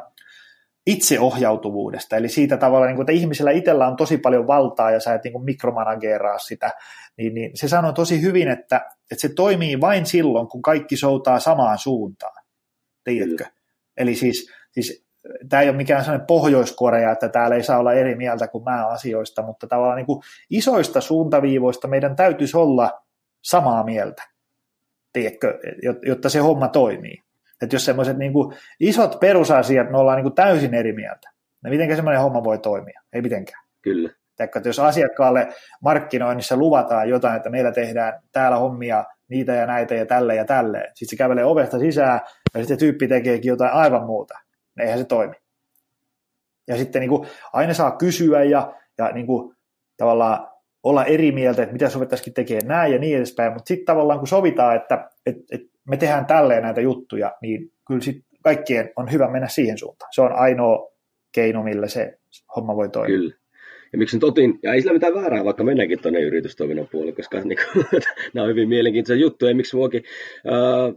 itseohjautuvuudesta, eli siitä tavalla, niin kuin, että ihmisellä itsellä on tosi paljon valtaa ja sä et niin mikromanageeraa sitä, niin, niin se sanoi tosi hyvin, että, että se toimii vain silloin, kun kaikki soutaa samaan suuntaan, tiedätkö? Mm. Eli siis, siis tämä ei ole mikään sellainen Pohjois-Korea, että täällä ei saa olla eri mieltä kuin mä asioista, mutta tavallaan niin kuin isoista suuntaviivoista meidän täytyisi olla samaa mieltä tiedätkö, jotta se homma toimii. Että jos semmoiset niin isot perusasiat, me ollaan niin kuin täysin eri mieltä, niin miten semmoinen homma voi toimia? Ei mitenkään. Kyllä. Tiedätkö, että jos asiakkaalle markkinoinnissa luvataan jotain, että meillä tehdään täällä hommia niitä ja näitä ja tälle ja tälle, sitten se kävelee ovesta sisään ja sitten tyyppi tekeekin jotain aivan muuta, niin eihän se toimi. Ja sitten niin kuin, aina saa kysyä ja, ja niin kuin, tavallaan olla eri mieltä, että mitä sovittaisikin tekemään näin ja niin edespäin, mutta sitten tavallaan kun sovitaan, että, että, että me tehdään tälleen näitä juttuja, niin kyllä sitten kaikkien on hyvä mennä siihen suuntaan. Se on ainoa keino, millä se homma voi toimia. Kyllä. Ja miksi nyt otin, ja ei sillä mitään väärää, vaikka mennäänkin tuonne yritystoiminnan puolelle, koska niin kuin, nämä on hyvin mielenkiintoisia juttuja, miksi muakin ää,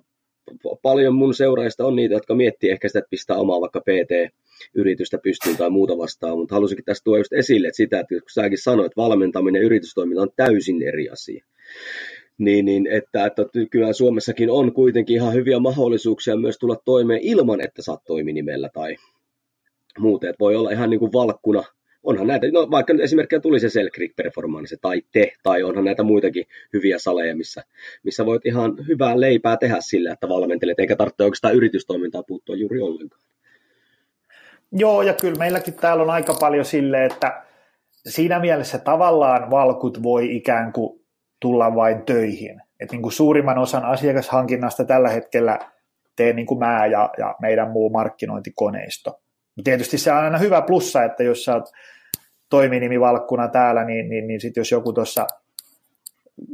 paljon mun seuraajista on niitä, jotka miettii ehkä sitä, että pistää omaa vaikka PT-yritystä pystyyn tai muuta vastaan, mutta halusinkin tästä tuoda just esille, että sitä, että kun säkin sanoit, valmentaminen ja yritystoiminta on täysin eri asia. Niin, niin että, että kyllä Suomessakin on kuitenkin ihan hyviä mahdollisuuksia myös tulla toimeen ilman, että saat toiminimellä tai muuten. Että voi olla ihan niin kuin valkkuna onhan näitä, no vaikka nyt esimerkkinä tuli se Creek Performance tai te, tai onhan näitä muitakin hyviä saleja, missä, missä voit ihan hyvää leipää tehdä sillä, että valmentelet, eikä tarvitse oikeastaan yritystoimintaa puuttua juuri ollenkaan. Joo, ja kyllä meilläkin täällä on aika paljon sille, että siinä mielessä tavallaan valkut voi ikään kuin tulla vain töihin. Et niin kuin suurimman osan asiakashankinnasta tällä hetkellä teen niin kuin mä ja, ja meidän muu markkinointikoneisto. Tietysti se on aina hyvä plussa, että jos sä oot toiminimivalkkuna täällä, niin, niin, niin sit jos joku tuossa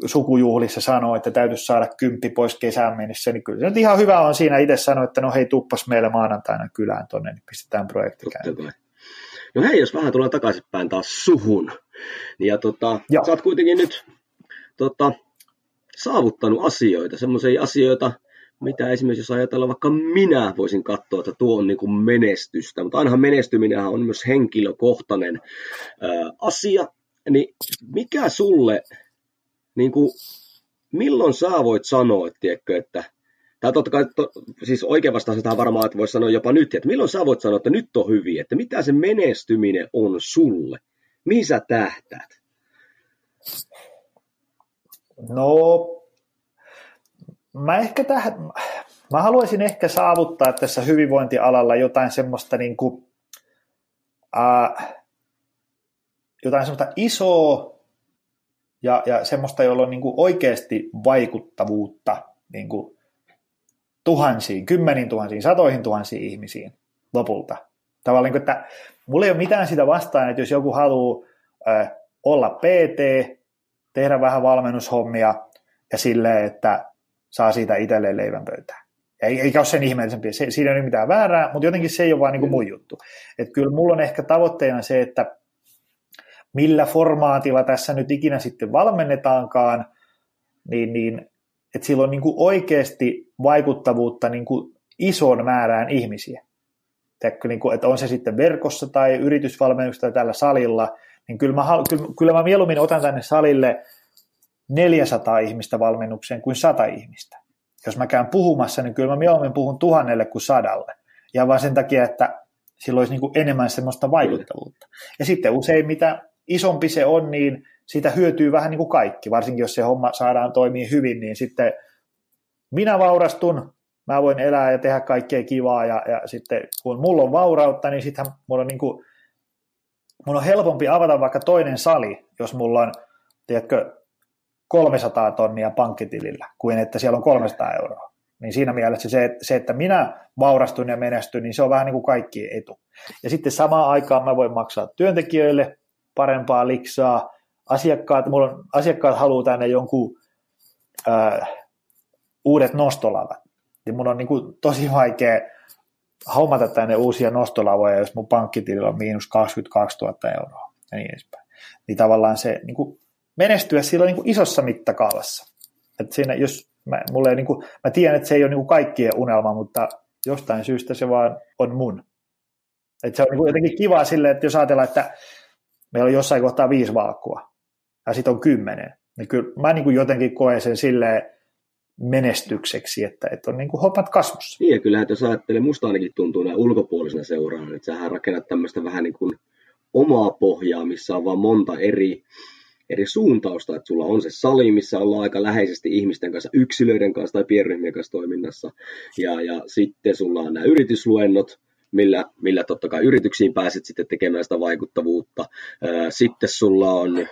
sukujuhlissa sanoo, että täytyisi saada kymppi pois kesään mennessä, niin kyllä se nyt ihan hyvä on siinä itse sanoa, että no hei, tuppas meille maanantaina kylään tonne, niin pistetään projekti käyntiin. No hei, jos vähän tullaan takaisinpäin taas suhun, niin ja tota, sä oot kuitenkin nyt tota, saavuttanut asioita, semmoisia asioita, mitä esimerkiksi jos ajatellaan vaikka minä voisin katsoa, että tuo on niin kuin menestystä, mutta ainahan menestyminen on myös henkilökohtainen ää, asia, niin mikä sulle, niin kuin, milloin sä voit sanoa, että, tiedätkö, että tai totta kai, to, siis oikein vastaus tähän varmaan, että voisi sanoa jopa nyt, että milloin sä voit sanoa, että nyt on hyvin, että mitä se menestyminen on sulle, mihin sä tähtäät? No, mä ehkä tähän, mä haluaisin ehkä saavuttaa tässä hyvinvointialalla jotain semmoista niin kuin, äh, jotain semmoista isoa ja, ja semmoista, jolla on niin kuin oikeasti vaikuttavuutta niin kuin tuhansiin, kymmeniin tuhansiin, satoihin tuhansiin ihmisiin lopulta. Tavallaan, niin että mulla ei ole mitään sitä vastaan, että jos joku haluaa äh, olla PT, tehdä vähän valmennushommia ja silleen, että saa siitä itselleen leivän pöytään. Eikä ole sen ihmeellisempi, se, siinä ei ole mitään väärää, mutta jotenkin se ei ole vaan niin kuin mun juttu. Et kyllä mulla on ehkä tavoitteena se, että millä formaatilla tässä nyt ikinä sitten valmennetaankaan, niin, niin että sillä on niin kuin oikeasti vaikuttavuutta niin kuin ison määrään ihmisiä. Niin kuin, että on se sitten verkossa tai yritysvalmennuksessa tai tällä salilla, niin kyllä mä, kyllä, kyllä mä mieluummin otan tänne salille 400 ihmistä valmennukseen kuin 100 ihmistä. Jos mä käyn puhumassa, niin kyllä mä mieluummin puhun tuhannelle kuin sadalle. Ja vaan sen takia, että sillä olisi niin kuin enemmän semmoista vaikuttavuutta. Ja sitten usein mitä isompi se on, niin siitä hyötyy vähän niin kuin kaikki. Varsinkin jos se homma saadaan toimia hyvin, niin sitten minä vaurastun, mä voin elää ja tehdä kaikkea kivaa. Ja, ja sitten kun mulla on vaurautta, niin sitten mulla on, niin kuin, mulla on helpompi avata vaikka toinen sali, jos mulla on, tiedätkö, 300 tonnia pankkitilillä, kuin että siellä on 300 euroa. Niin siinä mielessä se, se, että minä vaurastun ja menestyn, niin se on vähän niin kuin kaikkien etu. Ja sitten samaan aikaan mä voin maksaa työntekijöille parempaa liksaa, asiakkaat, mulla on, asiakkaat haluaa tänne jonkun äh, uudet nostolavat. Niin mun on niin kuin tosi vaikea hommata tänne uusia nostolavoja, jos mun pankkitilillä on miinus 22 000 euroa ja niin edespäin. Niin tavallaan se niin kuin menestyä silloin niin kuin isossa mittakaavassa. Et siinä, jos mä, mulle ei, niin kuin, mä tiedän, että se ei ole niin kuin kaikkien unelma, mutta jostain syystä se vaan on mun. Et se on niin kuin jotenkin kiva sille, että jos ajatellaan, että meillä on jossain kohtaa viisi valkkua ja sitten on kymmenen, niin kyllä mä niin kuin jotenkin koen sen silleen menestykseksi, että, että on niin kuin hommat kasvussa. Niin ja kyllähän jos ajattelee, musta ainakin tuntuu näin ulkopuolisena seuraajana, että sähän rakennat tämmöistä vähän niin kuin omaa pohjaa, missä on vaan monta eri eri suuntausta, että sulla on se sali, missä ollaan aika läheisesti ihmisten kanssa, yksilöiden kanssa tai pienryhmien kanssa toiminnassa, ja, ja sitten sulla on nämä yritysluennot, millä, millä totta kai yrityksiin pääset sitten tekemään sitä vaikuttavuutta. Sitten sulla on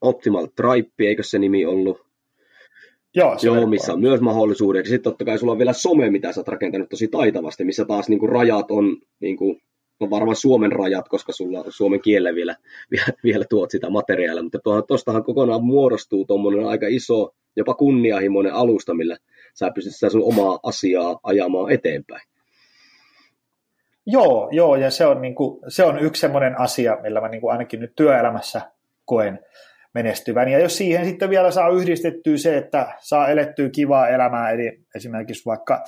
Optimal Tribe, eikö se nimi ollut? Joo, se Joo missä on myös mahdollisuudet. Sitten totta kai sulla on vielä some, mitä sä oot rakentanut tosi taitavasti, missä taas niin kuin rajat on niin kuin on varmaan Suomen rajat, koska sulla suomen kielellä vielä, vielä, vielä tuot sitä materiaalia, mutta tuostahan kokonaan muodostuu tuommoinen aika iso, jopa kunnianhimoinen alusta, millä sä pystyt sitä sun omaa asiaa ajamaan eteenpäin. Joo, joo, ja se on, niin kuin, se on yksi semmoinen asia, millä mä niin kuin ainakin nyt työelämässä koen menestyvän. Ja jos siihen sitten vielä saa yhdistettyä se, että saa elettyä kivaa elämää, eli esimerkiksi vaikka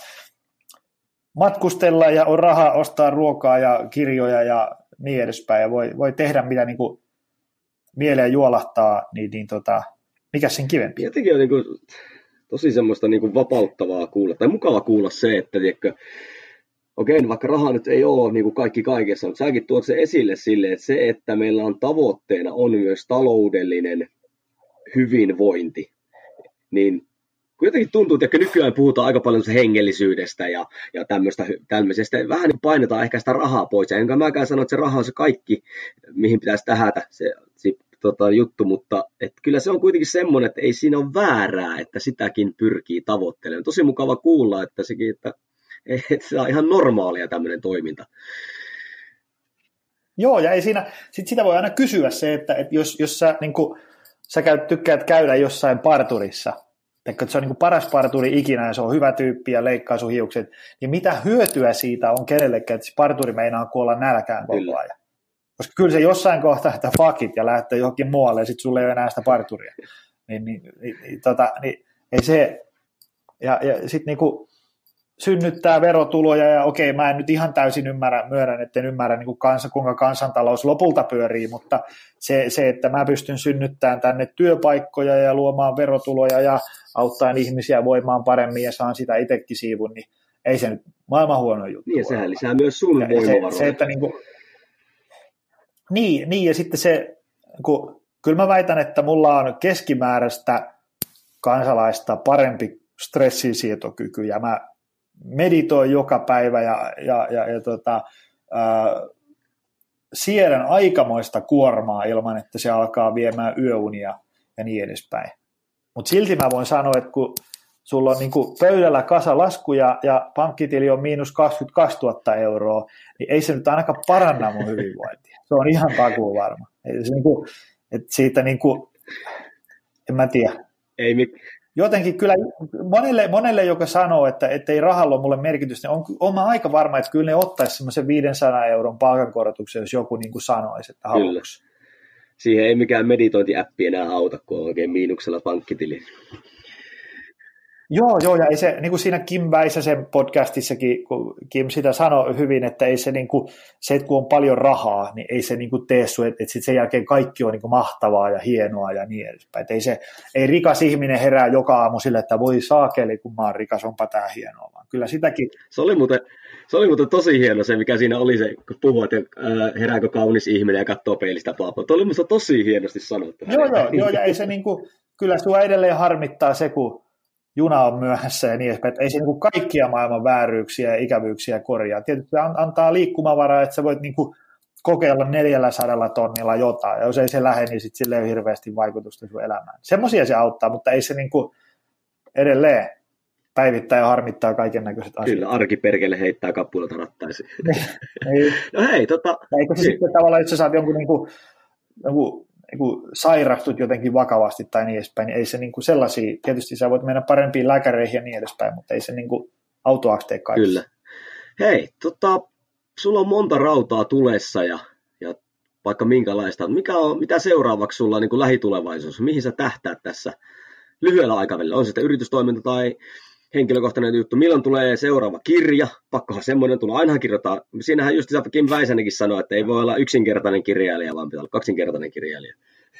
matkustella ja on rahaa ostaa ruokaa ja kirjoja ja niin edespäin, ja voi, voi tehdä mitä niin kuin mieleen juolahtaa, niin, niin tota, mikä sen kivempi? Jotenkin on niin kuin, tosi semmoista niin kuin vapauttavaa kuulla, tai mukava kuulla se, että tiedätkö, okei, vaikka raha nyt ei ole niin kuin kaikki kaikessa, mutta säkin tuot se esille sille, että se, että meillä on tavoitteena on myös taloudellinen hyvinvointi, niin jotenkin tuntuu, että nykyään puhutaan aika paljon hengellisyydestä ja, ja tämmöistä, tämmöisestä. Vähän niin painetaan ehkä sitä rahaa pois. Ja enkä mäkään sano, että se raha on se kaikki, mihin pitäisi tähätä se, se tota, juttu, mutta et kyllä se on kuitenkin semmoinen, että ei siinä ole väärää, että sitäkin pyrkii tavoittelemaan. Tosi mukava kuulla, että sekin, että se on ihan normaalia tämmöinen toiminta. Joo, ja ei siinä, sit sitä voi aina kysyä se, että, että jos, jos sä, niin kuin, sä käyt, tykkäät käydä jossain parturissa, että se on niin paras parturi ikinä ja se on hyvä tyyppi ja leikkaa sun hiukset, niin mitä hyötyä siitä on kenellekään, että se parturi meinaa kuolla nälkään koko ajan. Koska kyllä se jossain kohtaa, että fuckit ja lähtee johonkin muualle ja sitten sulle ei ole enää sitä parturia. Niin, niin, niin, niin, tota, niin ei se, ja, ja sitten niinku, synnyttää verotuloja ja okei, mä en nyt ihan täysin ymmärrä, myönnän, että en ymmärrä niin kuin kansa, kuinka kansantalous lopulta pyörii, mutta se, se, että mä pystyn synnyttämään tänne työpaikkoja ja luomaan verotuloja ja auttamaan ihmisiä voimaan paremmin ja saan sitä itsekin siivun, niin ei se nyt maailman huono juttu. Niin sehän lisää myös sun voimavaroja. Se, se, että niin, kuin, niin, niin, ja sitten se, kun, kyllä mä väitän, että mulla on keskimääräistä kansalaista parempi stressisietokyky, ja mä meditoin joka päivä ja, ja, ja, ja tota, ää, siedän aikamoista kuormaa ilman, että se alkaa viemään yöunia ja niin edespäin. Mutta silti mä voin sanoa, että kun sulla on niinku pöydällä kasa laskuja ja pankkitili on miinus 22 000 euroa, niin ei se nyt ainakaan paranna mun hyvinvointia. Se on ihan takuu varma. Se niinku, että siitä niinku, en mä tiedä. Ei, jotenkin kyllä monelle, monelle joka sanoo, että, että ei rahalla ole mulle merkitystä, niin on, on mä aika varma, että kyllä ne ottaisi semmoisen 500 euron palkankorotuksen, jos joku niin kuin sanoisi, että haluaisi. Siihen ei mikään meditointiäppi enää auta, kun on oikein miinuksella pankkitili. Joo, joo, ja ei se, niin kuin siinä Kim Väisäsen podcastissakin, kun Kim sitä sanoi hyvin, että ei se, niin kuin, se että kun on paljon rahaa, niin ei se niin kuin tee sun, että, että sit sen jälkeen kaikki on niin kuin mahtavaa ja hienoa ja niin edespäin. Että ei, se, ei rikas ihminen herää joka aamu sille, että voi saakeli, kun mä oon rikas, onpa tää hienoa, vaan kyllä sitäkin. Se oli muuten, se oli muuten tosi hieno se, mikä siinä oli se, kun puhuit, että herääkö kaunis ihminen ja katsoo peilistä paapaa. Tuo oli musta tosi hienosti sanottu. Joo, joo, joo, ja ei se niin kuin, kyllä sua edelleen harmittaa se, kun juna on myöhässä ja niin edespäin. Että ei se niin kaikkia maailman vääryyksiä ja ikävyyksiä korjaa. Tietysti se antaa liikkumavaraa, että sä voit niin kuin kokeilla 400 tonnilla jotain, ja jos ei se lähde, niin sitten sille ei ole hirveästi vaikutusta sun elämään. Semmoisia se auttaa, mutta ei se niin kuin edelleen päivittää ja harmittaa kaiken näköiset asiat. Kyllä, arkiperkele heittää kappulata rattaisiin. Niin. no hei, tota... Eikö se niin. sitten tavallaan, että sä saat jonkun, niin kuin, jonkun niin sairastut jotenkin vakavasti tai niin edespäin, niin ei se niin kuin sellaisia, tietysti sä voit mennä parempiin lääkäreihin ja niin edespäin, mutta ei se niin kuin autoaksi Kyllä. Hei, tota, sulla on monta rautaa tulessa ja, ja vaikka minkälaista. Mikä on, mitä seuraavaksi sulla on niin kuin lähitulevaisuus? Mihin sä tähtäät tässä lyhyellä aikavälillä? On se sitten yritystoiminta tai henkilökohtainen juttu. Milloin tulee seuraava kirja? Pakkohan semmoinen tulla. Ainahan kirjoittaa. Siinähän just Kim Väisänenkin sanoi, että ei voi olla yksinkertainen kirjailija, vaan pitää olla kaksinkertainen kirjailija.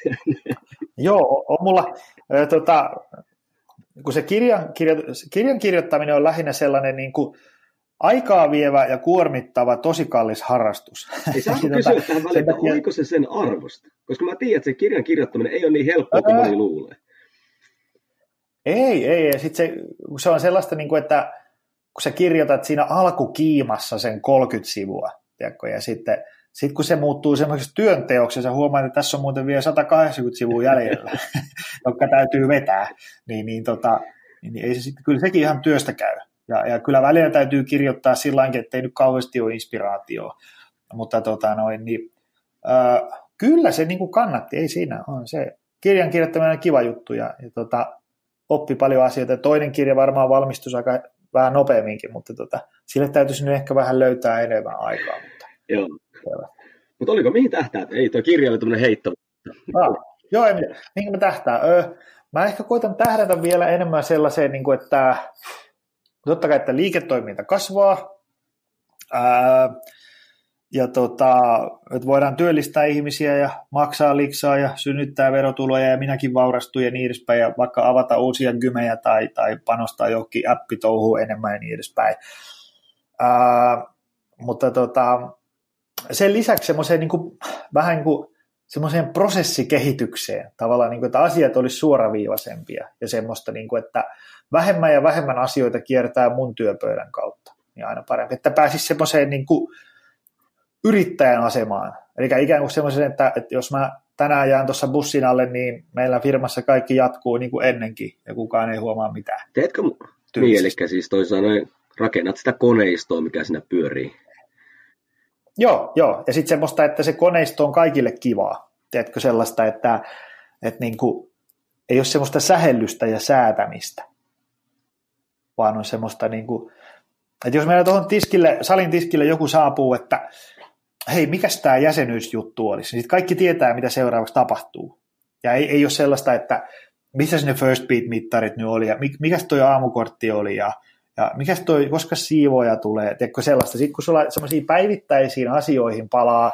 Joo, on mulla, äh, tota, kun se kirjan, kirjo, kirjan kirjoittaminen on lähinnä sellainen niin kuin, aikaa vievä ja kuormittava, tosi kallis harrastus. Ei saa kysyä tähän väliin, oliko se sen arvosta? Koska mä tiedän, että se kirjan kirjoittaminen ei ole niin helppoa kuin moni luulee. Ei, ei. Ja sit se, se on sellaista, niin kuin, että kun sä kirjoitat siinä alkukiimassa sen 30 sivua, tiedätkö, ja sitten sit kun se muuttuu semmoiseksi työnteoksi, sä huomaat, että tässä on muuten vielä 180 sivua jäljellä, jotka täytyy vetää, niin, niin, tota, niin, niin ei se sit, kyllä sekin ihan työstä käy. Ja, ja kyllä välillä täytyy kirjoittaa sillä että ei nyt kauheasti ole inspiraatioa. Mutta tota noin, niin, äh, kyllä se niin kuin kannatti, ei siinä on se. Kirjan kirjoittaminen on kiva juttu ja, ja tota, oppi paljon asioita. Toinen kirja varmaan valmistus aika vähän nopeamminkin, mutta tota, sille täytyisi nyt ehkä vähän löytää enemmän aikaa. Mutta... Joo. Mutta oliko, mihin tähtää? Ei, tuo kirja oli tämmöinen heitto. Ah, joo, ei, mihin mä tähtää? Öö, mä ehkä koitan tähdätä vielä enemmän sellaiseen, niin kuin, että totta kai, että liiketoiminta kasvaa, ää, ja tota, että voidaan työllistää ihmisiä ja maksaa liksaa ja synnyttää verotuloja ja minäkin vaurastun ja niin edespäin ja vaikka avata uusia gymejä tai, tai panostaa johonkin appitouhuun enemmän ja niin edespäin. Ää, mutta tota, sen lisäksi semmoiseen niin kuin, vähän niin kuin semmoiseen prosessikehitykseen, tavallaan niin kuin, että asiat olisi suoraviivaisempia ja semmoista, niin kuin, että vähemmän ja vähemmän asioita kiertää mun työpöydän kautta, niin aina parempi, että pääsisi semmoiseen niin kuin, yrittäjän asemaan, eli ikään kuin semmoisen, että, että jos mä tänään jään tuossa bussin alle, niin meillä firmassa kaikki jatkuu niin kuin ennenkin ja kukaan ei huomaa mitään. Teetkö, niin, eli siis toisaalta rakennat sitä koneistoa, mikä siinä pyörii. Joo, joo. ja sitten semmoista, että se koneisto on kaikille kivaa. Teetkö sellaista, että, että niin kuin, ei ole semmoista sähellystä ja säätämistä, vaan on semmoista, niin kuin, että jos meillä tuohon tiskille, salin tiskille joku saapuu, että hei, mikä tämä jäsenyysjuttu olisi, niin sitten kaikki tietää, mitä seuraavaksi tapahtuu. Ja ei, ei ole sellaista, että missä ne first beat-mittarit nyt oli, ja mikä toi aamukortti oli, ja ja mikä toi, koska siivoja tulee, tiedätkö sellaista, sitten kun sulla semmoisiin päivittäisiin asioihin palaa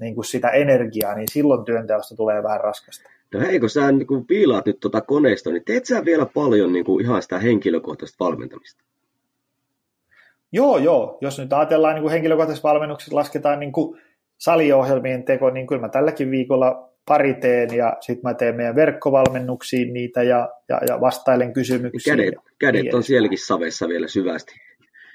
niin kuin sitä energiaa, niin silloin työnteosta tulee vähän raskasta. No hei, kun sä niin kun piilaat nyt tuota koneista, niin teet sä vielä paljon niin kuin ihan sitä henkilökohtaista valmentamista? Joo, joo. Jos nyt ajatellaan niin kuin henkilökohtaisessa valmennuksessa, lasketaan niin kuin saliohjelmien teko, niin kyllä mä tälläkin viikolla pari teen ja sitten mä teen meidän verkkovalmennuksiin niitä ja, ja, ja vastailen kysymyksiin. Kädet, kädet on sielläkin savessa vielä syvästi.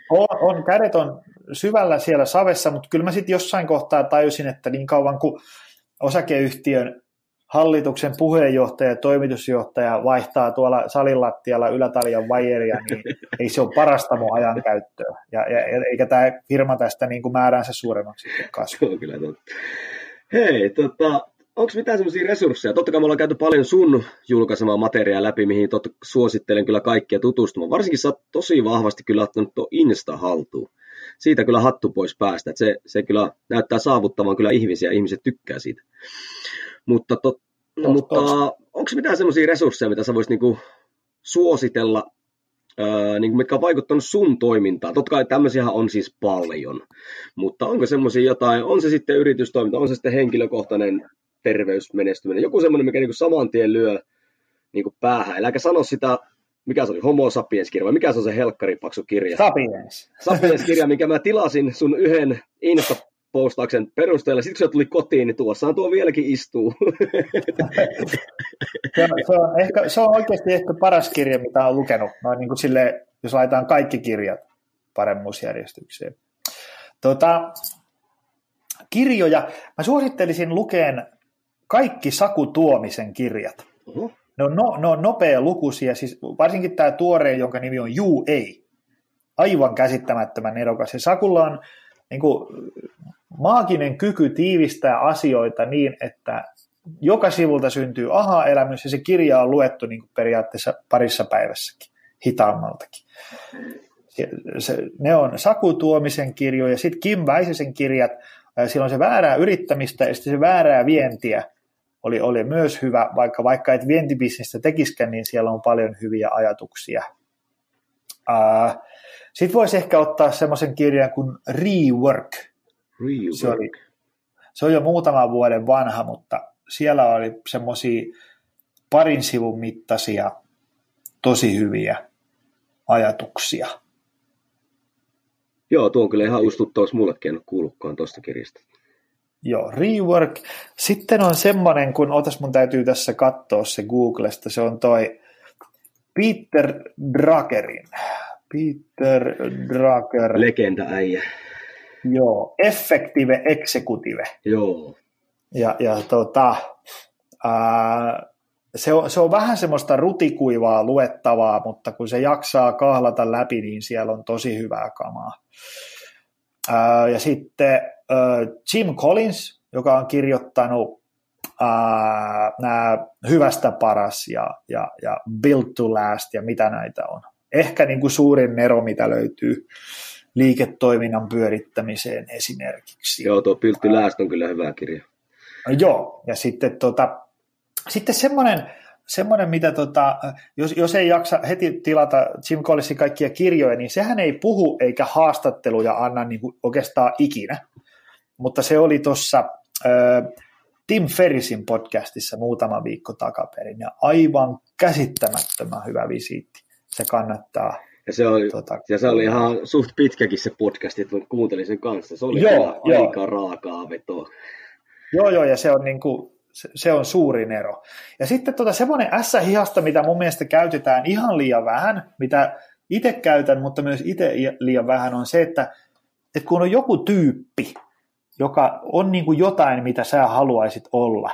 On, on, kädet on syvällä siellä savessa, mutta kyllä mä sitten jossain kohtaa tajusin, että niin kauan kuin osakeyhtiön hallituksen puheenjohtaja ja toimitusjohtaja vaihtaa tuolla salilattialla ylätaljan vajeria, niin ei se ole parasta mun ajankäyttöä. Ja, ja, eikä tämä firma tästä niin kuin määränsä suuremmaksi kasvu. Se on kyllä totta. Hei, tota, onko mitään semmoisia resursseja? Totta kai me ollaan käyty paljon sun julkaisemaa materiaa läpi, mihin totta suosittelen kyllä kaikkia tutustumaan. Varsinkin sä oot tosi vahvasti kyllä ottanut tuon Insta haltuun. Siitä kyllä hattu pois päästä. Se, se kyllä näyttää saavuttavan kyllä ihmisiä, ihmiset tykkää siitä. Mutta, tot, no, mutta onko mitään semmoisia resursseja, mitä sä voisit niinku suositella, ää, niinku, mitkä on vaikuttanut sun toimintaan? Totta kai tämmöisiä on siis paljon, mutta onko semmoisia jotain, on se sitten yritystoiminta, on se sitten henkilökohtainen terveysmenestyminen, joku semmoinen, mikä niin saman tien lyö niin kuin päähän. Äläkä sano sitä, mikä se oli, Homo sapiens-kirja, vai mikä se on se helkkaripaksu kirja? Sapiens. Sapiens-kirja, minkä mä tilasin sun yhden Insta-postauksen perusteella. Sitten kun se tuli kotiin, niin tuossaan tuo vieläkin istuu. se, on, se, on ehkä, se on oikeasti ehkä paras kirja, mitä olen lukenut. Noin niin kuin sille, jos laitetaan kaikki kirjat paremmuusjärjestykseen. Tota, kirjoja. Mä suosittelisin lukeen kaikki Saku Tuomisen kirjat. Uh-huh. Ne on, no, ne on nopea lukuisia, siis varsinkin tämä tuore, jonka nimi on Juu Ei. Aivan käsittämättömän erokas. Ja Sakulla on niin kuin, maaginen kyky tiivistää asioita niin, että joka sivulta syntyy aha-elämys ja se kirja on luettu niin kuin periaatteessa parissa päivässäkin, hitaammaltakin. Se, se, ne on Saku Tuomisen kirjoja, sitten Kim Väisesen kirjat, siellä on se väärää yrittämistä ja sitten se väärää vientiä – oli, oli myös hyvä, vaikka, vaikka et vientibisnistä tekiskään, niin siellä on paljon hyviä ajatuksia. Sitten voisi ehkä ottaa semmoisen kirjan kuin Rework. Rework. Se, oli, se on jo muutaman vuoden vanha, mutta siellä oli semmoisia parin sivun mittaisia tosi hyviä ajatuksia. Joo, tuo on kyllä ihan ustuttavasti mullekin en kuullutkaan tuosta kirjasta. Joo, rework. Sitten on semmoinen, kun otas mun täytyy tässä katsoa se Googlesta, se on toi Peter Druckerin. Peter Drucker. Legenda äijä. Joo, Effective Executive. Joo. Ja, ja tota, ää, se, on, se on vähän semmoista rutikuivaa luettavaa, mutta kun se jaksaa kahlata läpi, niin siellä on tosi hyvää kamaa. Ää, ja sitten Jim Collins, joka on kirjoittanut nämä Hyvästä paras ja, ja, ja Build to Last ja mitä näitä on. Ehkä niin kuin suurin nero, mitä löytyy liiketoiminnan pyörittämiseen esimerkiksi. Joo, tuo to Last on kyllä hyvä kirja. Joo, ja sitten, tota, sitten semmoinen, semmoinen, mitä tota, jos, jos ei jaksa heti tilata Jim Collinsin kaikkia kirjoja, niin sehän ei puhu eikä haastatteluja anna niin kuin oikeastaan ikinä mutta se oli tuossa Tim Ferrisin podcastissa muutama viikko takaperin, ja aivan käsittämättömän hyvä visiitti. Se kannattaa. Ja se oli, tota, ja se oli ihan suht pitkäkin se podcast, että kuuntelin sen kanssa. Se oli joo, joo. aika raakaa vetoa. Joo, joo, ja se on, niin kuin, se, se on suurin ero. Ja sitten tota, semmoinen S-hihasta, mitä mun mielestä käytetään ihan liian vähän, mitä itse käytän, mutta myös itse liian vähän, on se, että, että kun on joku tyyppi, joka on niin kuin jotain, mitä sä haluaisit olla,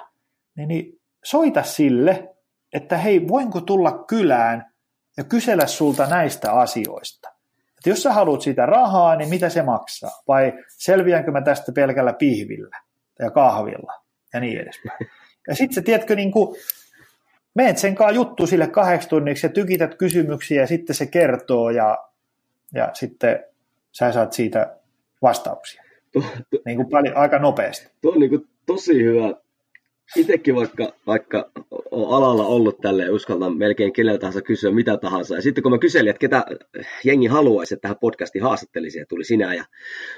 niin, niin soita sille, että hei, voinko tulla kylään ja kysellä sulta näistä asioista. Että jos sä haluat siitä rahaa, niin mitä se maksaa? Vai selviänkö mä tästä pelkällä pihvillä ja kahvilla ja niin edespäin. Ja sitten sä tiedätkö, niin kuin, meet sen kanssa juttu sille kahdeksi tunniksi ja tykität kysymyksiä ja sitten se kertoo ja, ja sitten sä saat siitä vastauksia. niin kuin paljon, aika nopeasti. Tuo on niin kuin tosi hyvä itsekin vaikka, vaikka on alalla ollut tälle uskallan melkein keneltä tahansa kysyä mitä tahansa. Ja sitten kun mä kyselin, että ketä jengi haluaisi, että tähän podcastiin haastattelisi, ja tuli sinä ja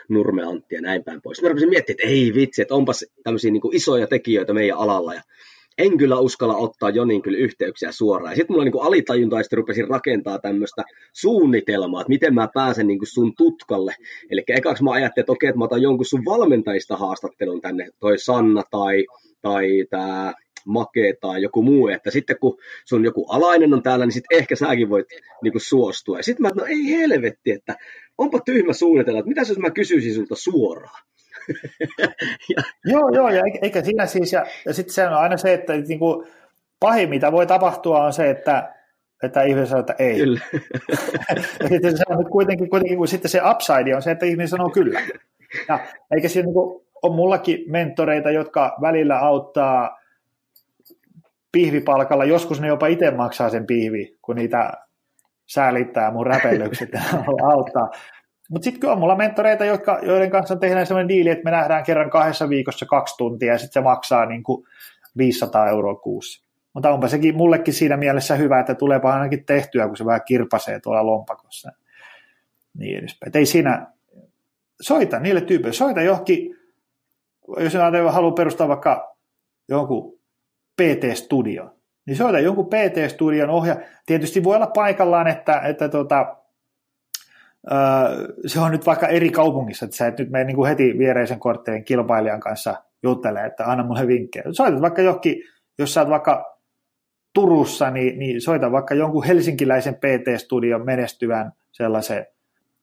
Nurme Antti ja näin päin pois. Mä rupesin miettimään, että ei vitsi, että onpas tämmöisiä niin isoja tekijöitä meidän alalla. Ja en kyllä uskalla ottaa Jonin kyllä yhteyksiä suoraan. sitten mulla niin alitajuntaisesti rupesin rakentaa tämmöistä suunnitelmaa, että miten mä pääsen niin sun tutkalle. Eli ekaksi mä ajattelin, että okei, että mä otan jonkun sun valmentajista haastattelun tänne, toi Sanna tai tai tämä Make tai joku muu, että sitten kun sun joku alainen on täällä, niin sitten ehkä säkin voit niin kuin, suostua. Ja sitten mä, no ei helvetti, että onpa tyhmä suunnitella, että mitä jos mä kysyisin sulta suoraan? ja... Joo, joo, ja eikä siinä siis, ja, ja sitten se on aina se, että niin kuin, pahin mitä voi tapahtua on se, että että ihminen sanoo, että ei. Kyllä. ja sitten se on kuitenkin, kuitenkin kun sitten se upside on se, että ihminen sanoo kyllä. Ja, eikä siinä niin kuin, on mullakin mentoreita, jotka välillä auttaa pihvipalkalla. Joskus ne jopa itse maksaa sen pihvi, kun niitä säälittää mun räpellykset ja auttaa. Mutta sitten kyllä on mulla mentoreita, jotka, joiden kanssa tehdään sellainen diili, että me nähdään kerran kahdessa viikossa kaksi tuntia ja sitten se maksaa niin kuin 500 euroa kuussa. Mutta onpa sekin mullekin siinä mielessä hyvä, että tuleepa ainakin tehtyä, kun se vähän kirpasee tuolla lompakossa. Niin edespäin. Et ei siinä, soita niille tyypeille, soita johonkin jos ajatellaan, haluaa perustaa vaikka jonkun PT-studio, niin soita jonkun PT-studion ohja. Tietysti voi olla paikallaan, että, että tota, se on nyt vaikka eri kaupungissa, että sä et nyt mene niin heti viereisen korttelin kilpailijan kanssa juttele, että anna mulle vinkkejä. Soitat vaikka johonkin, jos sä oot vaikka Turussa, niin, niin soita vaikka jonkun helsinkiläisen PT-studion menestyvän sellaisen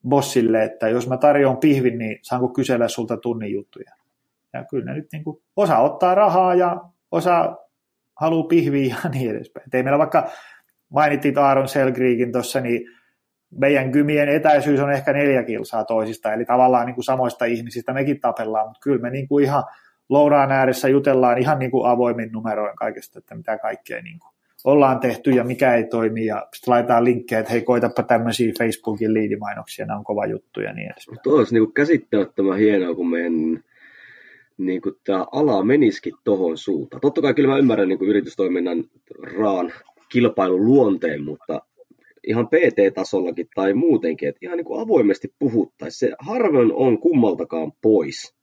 bossille, että jos mä tarjoan pihvin, niin saanko kysellä sulta tunnin juttuja. Ja kyllä ne nyt niin kuin, osa ottaa rahaa ja osa haluaa pihviä ja niin edespäin. Et ei meillä vaikka mainittiin Aaron Selgriikin tuossa, niin meidän kymien etäisyys on ehkä neljä kilsaa toisista, eli tavallaan niin kuin samoista ihmisistä mekin tapellaan, mutta kyllä me niin kuin ihan lounaan ääressä jutellaan ihan niin kuin avoimin numeroin kaikesta, että mitä kaikkea niin kuin ollaan tehty ja mikä ei toimi, ja sitten laitetaan linkkejä, että hei, koitapa tämmöisiä Facebookin liidimainoksia, nämä on kova juttu ja niin edespäin. Tuo olisi niin käsittämättömän hienoa, kun meidän niin kuin tämä ala menisikin tuohon suuntaan. Totta kai kyllä mä ymmärrän niin kuin yritystoiminnan raan kilpailun luonteen, mutta ihan PT-tasollakin tai muutenkin, että ihan niin kuin avoimesti puhuttaisiin. Se harvoin on kummaltakaan pois.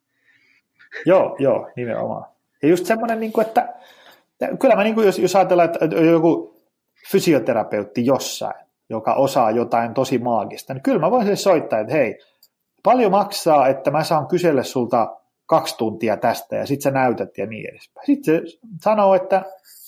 Joo, joo, nimenomaan. Ja just semmoinen, niin kuin, että kyllä mä niin kuin, jos, jos ajatellaan, että joku fysioterapeutti jossain, joka osaa jotain tosi maagista, niin kyllä mä voisin soittaa, että hei, paljon maksaa, että mä saan kysellä sulta kaksi tuntia tästä ja sitten sä näytät ja niin edespäin. Sitten se sanoo, että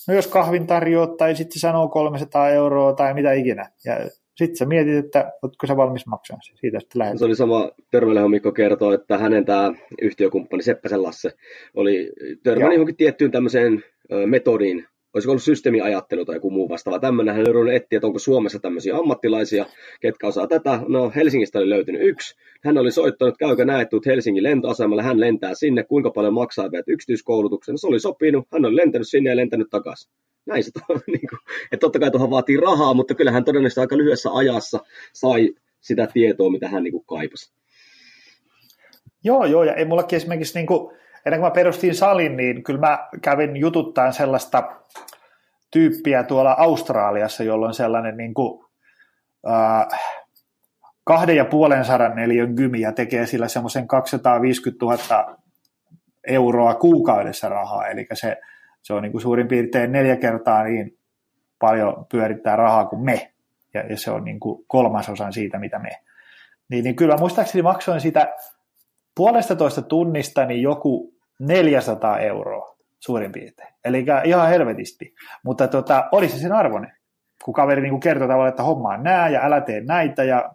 no jos kahvin tarjoat tai sitten se sanoo 300 euroa tai mitä ikinä. Ja sitten sä mietit, että oletko sä valmis maksamaan se. Siitä sitten lähdet. Se oli sama, Törmäleho Mikko kertoo, että hänen tämä yhtiökumppani Seppäsen Lasse oli törmännyt johonkin tiettyyn tämmöiseen metodiin, olisiko ollut systeemiajattelu tai joku muu vastaava tämmöinen. Hän oli etsiä, että onko Suomessa tämmöisiä ammattilaisia, ketkä osaa tätä. No Helsingistä oli löytynyt yksi. Hän oli soittanut, käykö näet, tuut Helsingin lentoasemalle, hän lentää sinne, kuinka paljon maksaa veet yksityiskoulutuksen. Se oli sopinut, hän oli lentänyt sinne ja lentänyt takaisin. Näin se on. Niin kuin, että totta kai tuohon vaatii rahaa, mutta kyllähän todennäköisesti aika lyhyessä ajassa sai sitä tietoa, mitä hän niin kuin kaipasi. Joo, joo, ja ei mullakin esimerkiksi niin kuin, ennen kuin mä perustin salin, niin kyllä mä kävin jututtaa sellaista tyyppiä tuolla Australiassa, jolla on sellainen niin kuin, äh, kahden ja puolen sadan neliön gymi ja tekee sillä semmoisen 250 000 euroa kuukaudessa rahaa, eli se, se on niin kuin suurin piirtein neljä kertaa niin paljon pyörittää rahaa kuin me. ja, ja se on niin kuin kolmasosan siitä, mitä me. Niin, niin kyllä muistaakseni maksoin sitä puolesta toista tunnista niin joku 400 euroa suurin piirtein. Eli ihan helvetisti. Mutta tota, oli se sen arvoinen, kun kaveri niin kuin kertoi tavallaan, että hommaa nää ja älä tee näitä ja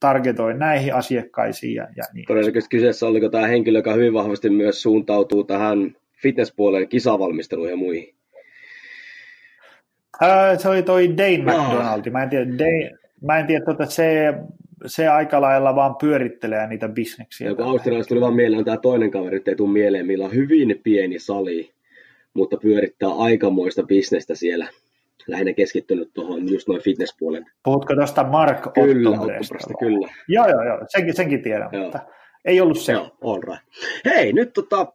targetoi näihin asiakkaisiin. Ja, ja niin. Todennäköisesti kyseessä oliko tämä henkilö, joka hyvin vahvasti myös suuntautuu tähän fitnesspuoleen, kisavalmisteluun ja muihin. Ää, se oli toi Dane McDonald. Mä en tiedä, Dane, mä en tiedä tota, se, se aika lailla vaan pyörittelee niitä bisneksiä. Joku australialaisesta tuli vaan mieleen tämä toinen kaveri, ei tule mieleen, millä on hyvin pieni sali, mutta pyörittää aikamoista bisnestä siellä. Lähinnä keskittynyt tuohon just noin fitnesspuolen. Puhutko tuosta Mark Kyllä, kyllä. Joo, joo, joo, senkin, senkin tiedän, joo. mutta ei ollut se. Joo, all right. Hei, nyt tota,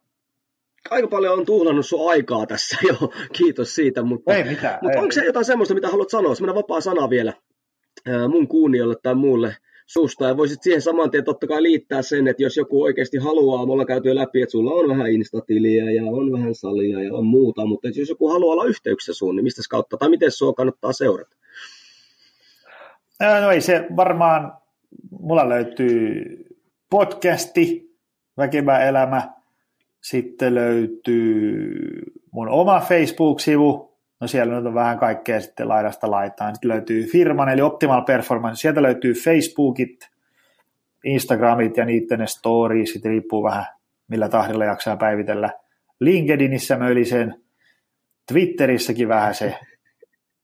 aika paljon on tuhlannut sun aikaa tässä jo, kiitos siitä, mutta, ei mitään, mutta ei. onko se jotain semmoista, mitä haluat sanoa, semmoinen vapaa sana vielä mun kuunijoille tai muulle susta, ja voisit siihen saman tien totta kai liittää sen, että jos joku oikeasti haluaa, me ollaan käyty läpi, että sulla on vähän instatiliä ja on vähän salia ja on muuta, mutta jos joku haluaa olla yhteyksissä sun, niin mistä kautta, tai miten sua kannattaa seurata? No ei se varmaan, mulla löytyy podcasti, Väkevä elämä, sitten löytyy mun oma Facebook-sivu, no siellä nyt on vähän kaikkea sitten laidasta laitaan. Sitten löytyy firman, eli Optimal Performance, sieltä löytyy Facebookit, Instagramit ja niiden stories, sitten riippuu vähän millä tahdilla jaksaa päivitellä. LinkedInissä möllisen, Twitterissäkin vähän se.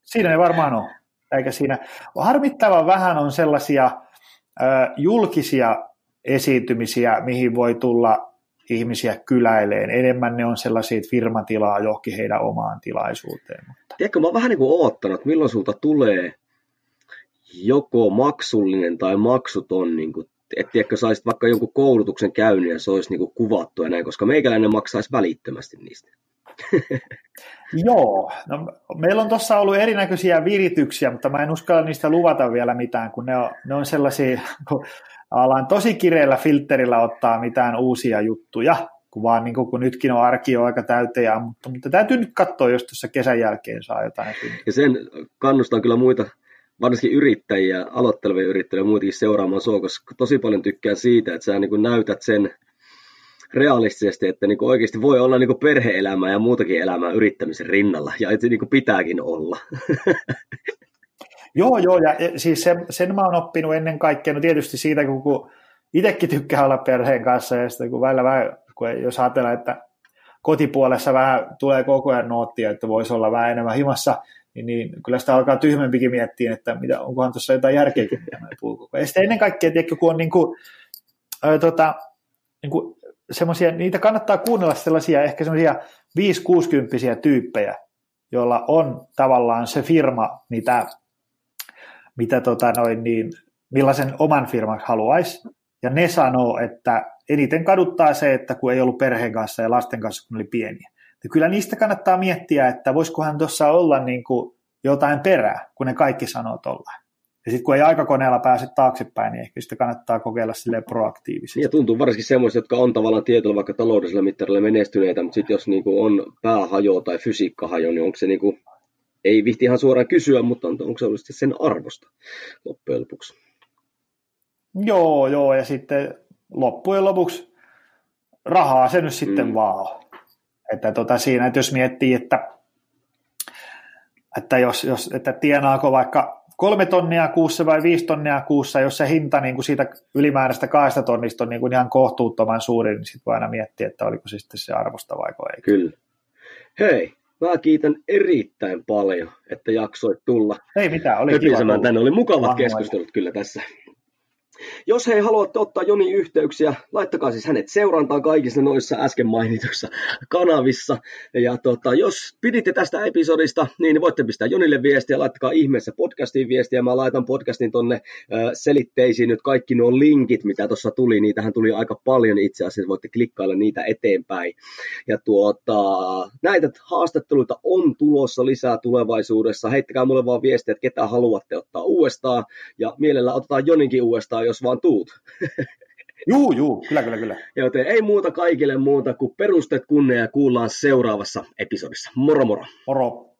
Siinä ne varmaan on. Eikä siinä. Harmittavan vähän on sellaisia ö, julkisia esiintymisiä, mihin voi tulla ihmisiä kyläileen. Enemmän ne on sellaisia, että firma tilaa johonkin heidän omaan tilaisuuteen. Mutta... Tiedätkö, mä oon vähän niin kuin oottanut, milloin sulta tulee joko maksullinen tai maksuton, niin kuin, että tiedätkö, saisit vaikka jonkun koulutuksen käynyt ja se olisi niin kuvattu ja näin, koska meikäläinen maksaisi välittömästi niistä. Joo, no, meillä on tuossa ollut erinäköisiä virityksiä, mutta mä en uskalla niistä luvata vielä mitään, kun ne on, ne on sellaisia, kun alan tosi kireellä filterillä ottaa mitään uusia juttuja, kun vaan niin kun nytkin on arki on aika täyteen, mutta, mutta täytyy nyt katsoa, jos tuossa kesän jälkeen saa jotain. Ja sen kannustan kyllä muita, varsinkin yrittäjiä, aloittelevia yrittäjiä ja muitakin seuraamaan sua, koska tosi paljon tykkää siitä, että sä niin näytät sen realistisesti, että niin oikeasti voi olla niin perhe-elämää ja muutakin elämää yrittämisen rinnalla, ja että niin pitääkin olla. Joo, joo, ja siis sen, sen mä oon oppinut ennen kaikkea, no tietysti siitä, kun, kun itsekin tykkää olla perheen kanssa, ja sitten kun välillä vähän, kun jos ajatellaan, että kotipuolessa vähän tulee koko ajan noottia, että voisi olla vähän enemmän himassa, niin, niin kyllä sitä alkaa tyhmempikin miettiä, että mitä, onkohan tuossa jotain järkeäkin, Ja sitten ennen kaikkea, tiedätkö, kun on niin kuin, ää, tota, niin kuin semmoisia, niitä kannattaa kuunnella sellaisia ehkä semmoisia 5-60 tyyppejä, joilla on tavallaan se firma, mitä mitä tota noin, niin, millaisen oman firman haluaisi. Ja ne sanoo, että eniten kaduttaa se, että kun ei ollut perheen kanssa ja lasten kanssa, kun oli pieniä. Ja kyllä niistä kannattaa miettiä, että voisikohan tuossa olla niin kuin jotain perää, kun ne kaikki sanoo tollaan. Ja sitten kun ei aikakoneella pääse taaksepäin, niin ehkä sitä kannattaa kokeilla sille proaktiivisesti. Ja tuntuu varsinkin semmoista, jotka on tavallaan tietyllä vaikka taloudellisella mittarilla menestyneitä, mutta sitten jos niinku on päähajo tai fysiikkahajo, niin onko se niinku ei vihti ihan suoraan kysyä, mutta on, onko se ollut sen arvosta loppujen lopuksi? Joo, joo, ja sitten loppujen lopuksi rahaa se nyt sitten mm. vaan on. Että tota siinä, että jos miettii, että, että, jos, jos, että tienaako vaikka kolme tonnia kuussa vai viisi tonnia kuussa, jos se hinta niin kuin siitä ylimääräistä kahdesta tonnista on niin kuin ihan kohtuuttoman suuri, niin sitten voi aina miettiä, että oliko se sitten se arvosta vai ei. Kyllä. Hei, Mä kiitän erittäin paljon, että jaksoit tulla. Ei mitään, oli kiva tänne. Oli mukavat keskustelut kyllä tässä. Jos he haluatte ottaa Joni yhteyksiä, laittakaa siis hänet seurantaan kaikissa noissa äsken mainituissa kanavissa. Ja tota, jos piditte tästä episodista, niin voitte pistää Jonille viestiä, laittakaa ihmeessä podcastiin viestiä. Mä laitan podcastin tonne selitteisiin nyt kaikki nuo linkit, mitä tuossa tuli. Niitähän tuli aika paljon itse asiassa, voitte klikkailla niitä eteenpäin. Ja tuota, näitä haastatteluita on tulossa lisää tulevaisuudessa. Heittäkää mulle vaan viestiä, että ketä haluatte ottaa uudestaan. Ja mielellä otetaan Joninkin uudestaan, jos vaan tuut. Juu, juu, kyllä, kyllä, kyllä. Joten ei muuta kaikille muuta kuin perustet kunnia ja kuullaan seuraavassa episodissa. Moro moro. Moro.